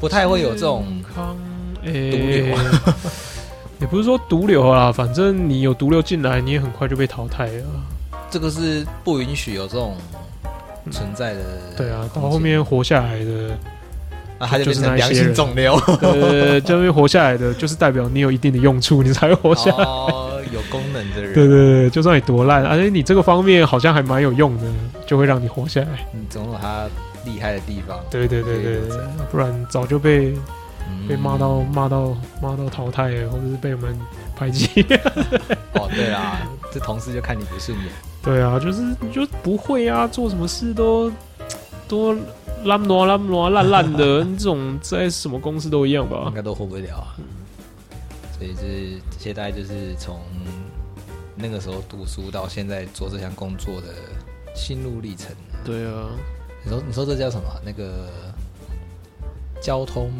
S1: 不太会有这种
S2: 康诶、
S1: 毒瘤
S2: 也不是说毒瘤啦，反正你有毒瘤进来，你也很快就被淘汰了。
S1: 这个是不允许有这种存在的。
S2: 对啊，到后面活下来的，
S1: 啊，他就
S2: 就是那些
S1: 变成良性
S2: 人
S1: 肿瘤。
S2: 呃，这边活下来的，就是代表你有一定的用处，你才会活下来。
S1: 哦，有功能的人，
S2: 对对对，就算你多烂，而且你这个方面好像还蛮有用的，就会让你活下来。
S1: 你总有他厉害的地方。
S2: 对对对不然早就被
S1: 嗯
S2: 被骂到骂到骂到淘汰了，或者是被我们排挤。
S1: 哦，对啊，这同事就看你不顺眼。
S2: 对啊，就是你就不会啊，做什么事都都烂挪烂挪烂烂的，这种在什么公司都一样吧
S1: 应？该都活不了啊。所以这这些大概就是从那个时候读书到现在做这项工作的心路历程。
S2: 对啊，
S1: 你说你说这叫什么？那个交通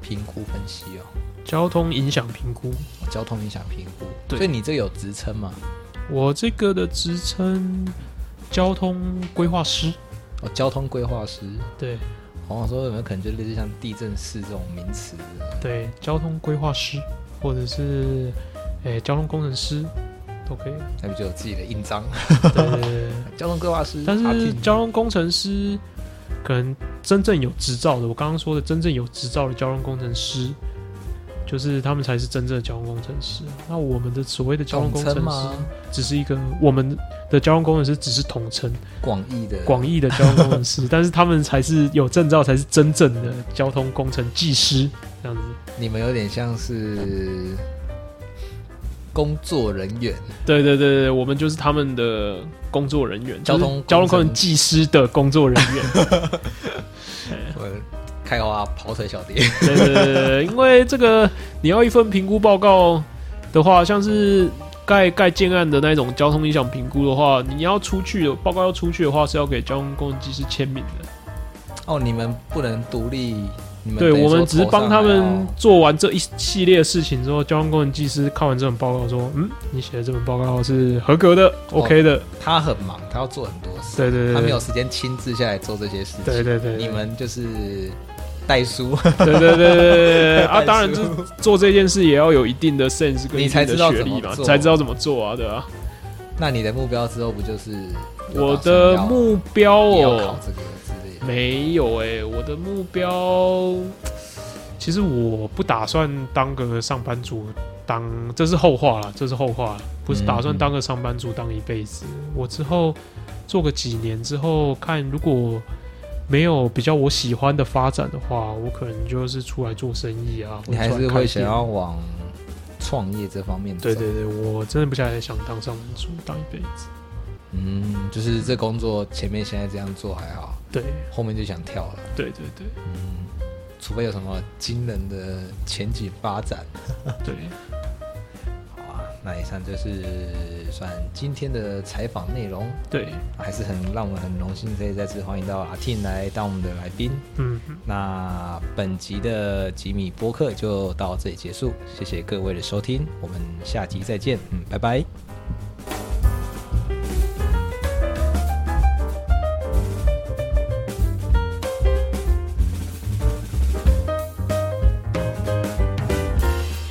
S1: 评估分析哦，
S2: 交通影响评估，
S1: 交通影响评估。
S2: 对
S1: 所以你这有职称吗？
S2: 我这个的职称交通规划师。
S1: 哦，交通规划师。
S2: 对
S1: 好像说有没有可能就类似像地震师这种名词？
S2: 对，交通规划师，或者是诶、交通工程师都可以。
S1: 那不就有自己的印章？交通规划师。
S2: 但是交通工程师可能真正有执照的，我刚刚说的真正有执照的交通工程师，就是他们才是真正的交通工程师。那我们的所谓的交通工程师只是一个我们的交通工程师只是统称，
S1: 广义的
S2: 广义的交通工程师，但是他们才是有证照，才是真正的交通工程技师这样子。
S1: 你们有点像是工作人员，
S2: 对对对对，我们就是他们的工作人员，
S1: 交通
S2: 就是交通工
S1: 程
S2: 技师的工作人员。
S1: 我开花跑腿小弟。
S2: 对对对对，因为这个你要一份评估报告的话，像是盖盖建案的那种交通影响评估的话，你要出去报告要出去的话，是要给交通工程技师签名的。
S1: 哦，你们不能独立，你们
S2: 对我们只是帮他们做完这一系列事情之后，交通工程技师看完这份报告说：“嗯，你写的这份报告是合格的、o k 的。
S1: 他很忙，他要做很多事，
S2: 对对对，
S1: 他没有时间亲自下来做这些事情。
S2: 对对对，
S1: 你们就是代书，
S2: 对对对对对啊！当然，就做这件事也要有一定的 sense 跟
S1: 你才知道
S2: 学历嘛，
S1: 怎么做
S2: 才知道怎么做啊，对吧、
S1: 那你的目标之后不就是
S2: 我的目标哦，没有哎、我的目标其实我不打算当个上班族当，这是后话了，这是后话了，不是打算当个上班族当一辈子。我之后做个几年之后，看如果没有比较我喜欢的发展的话，我可能就是出来做生意啊。
S1: 你还是会想要往创业这方面走？
S2: 对对对，我真的不太想当上班族当一辈子。
S1: 嗯，就是这工作前面现在这样做还好，
S2: 对
S1: 后面就想跳了。
S2: 对对对
S1: 嗯，除非有什么惊人的前景发展。
S2: 对，
S1: 那以上就是算今天的采访内容，
S2: 对，
S1: 还是很让我们很荣幸可以再次欢迎到阿 Tin 来当我们的来宾。
S2: 嗯，嗯
S1: 那本集的吉米播客就到这里结束，谢谢各位的收听，我们下集再见，嗯，拜拜。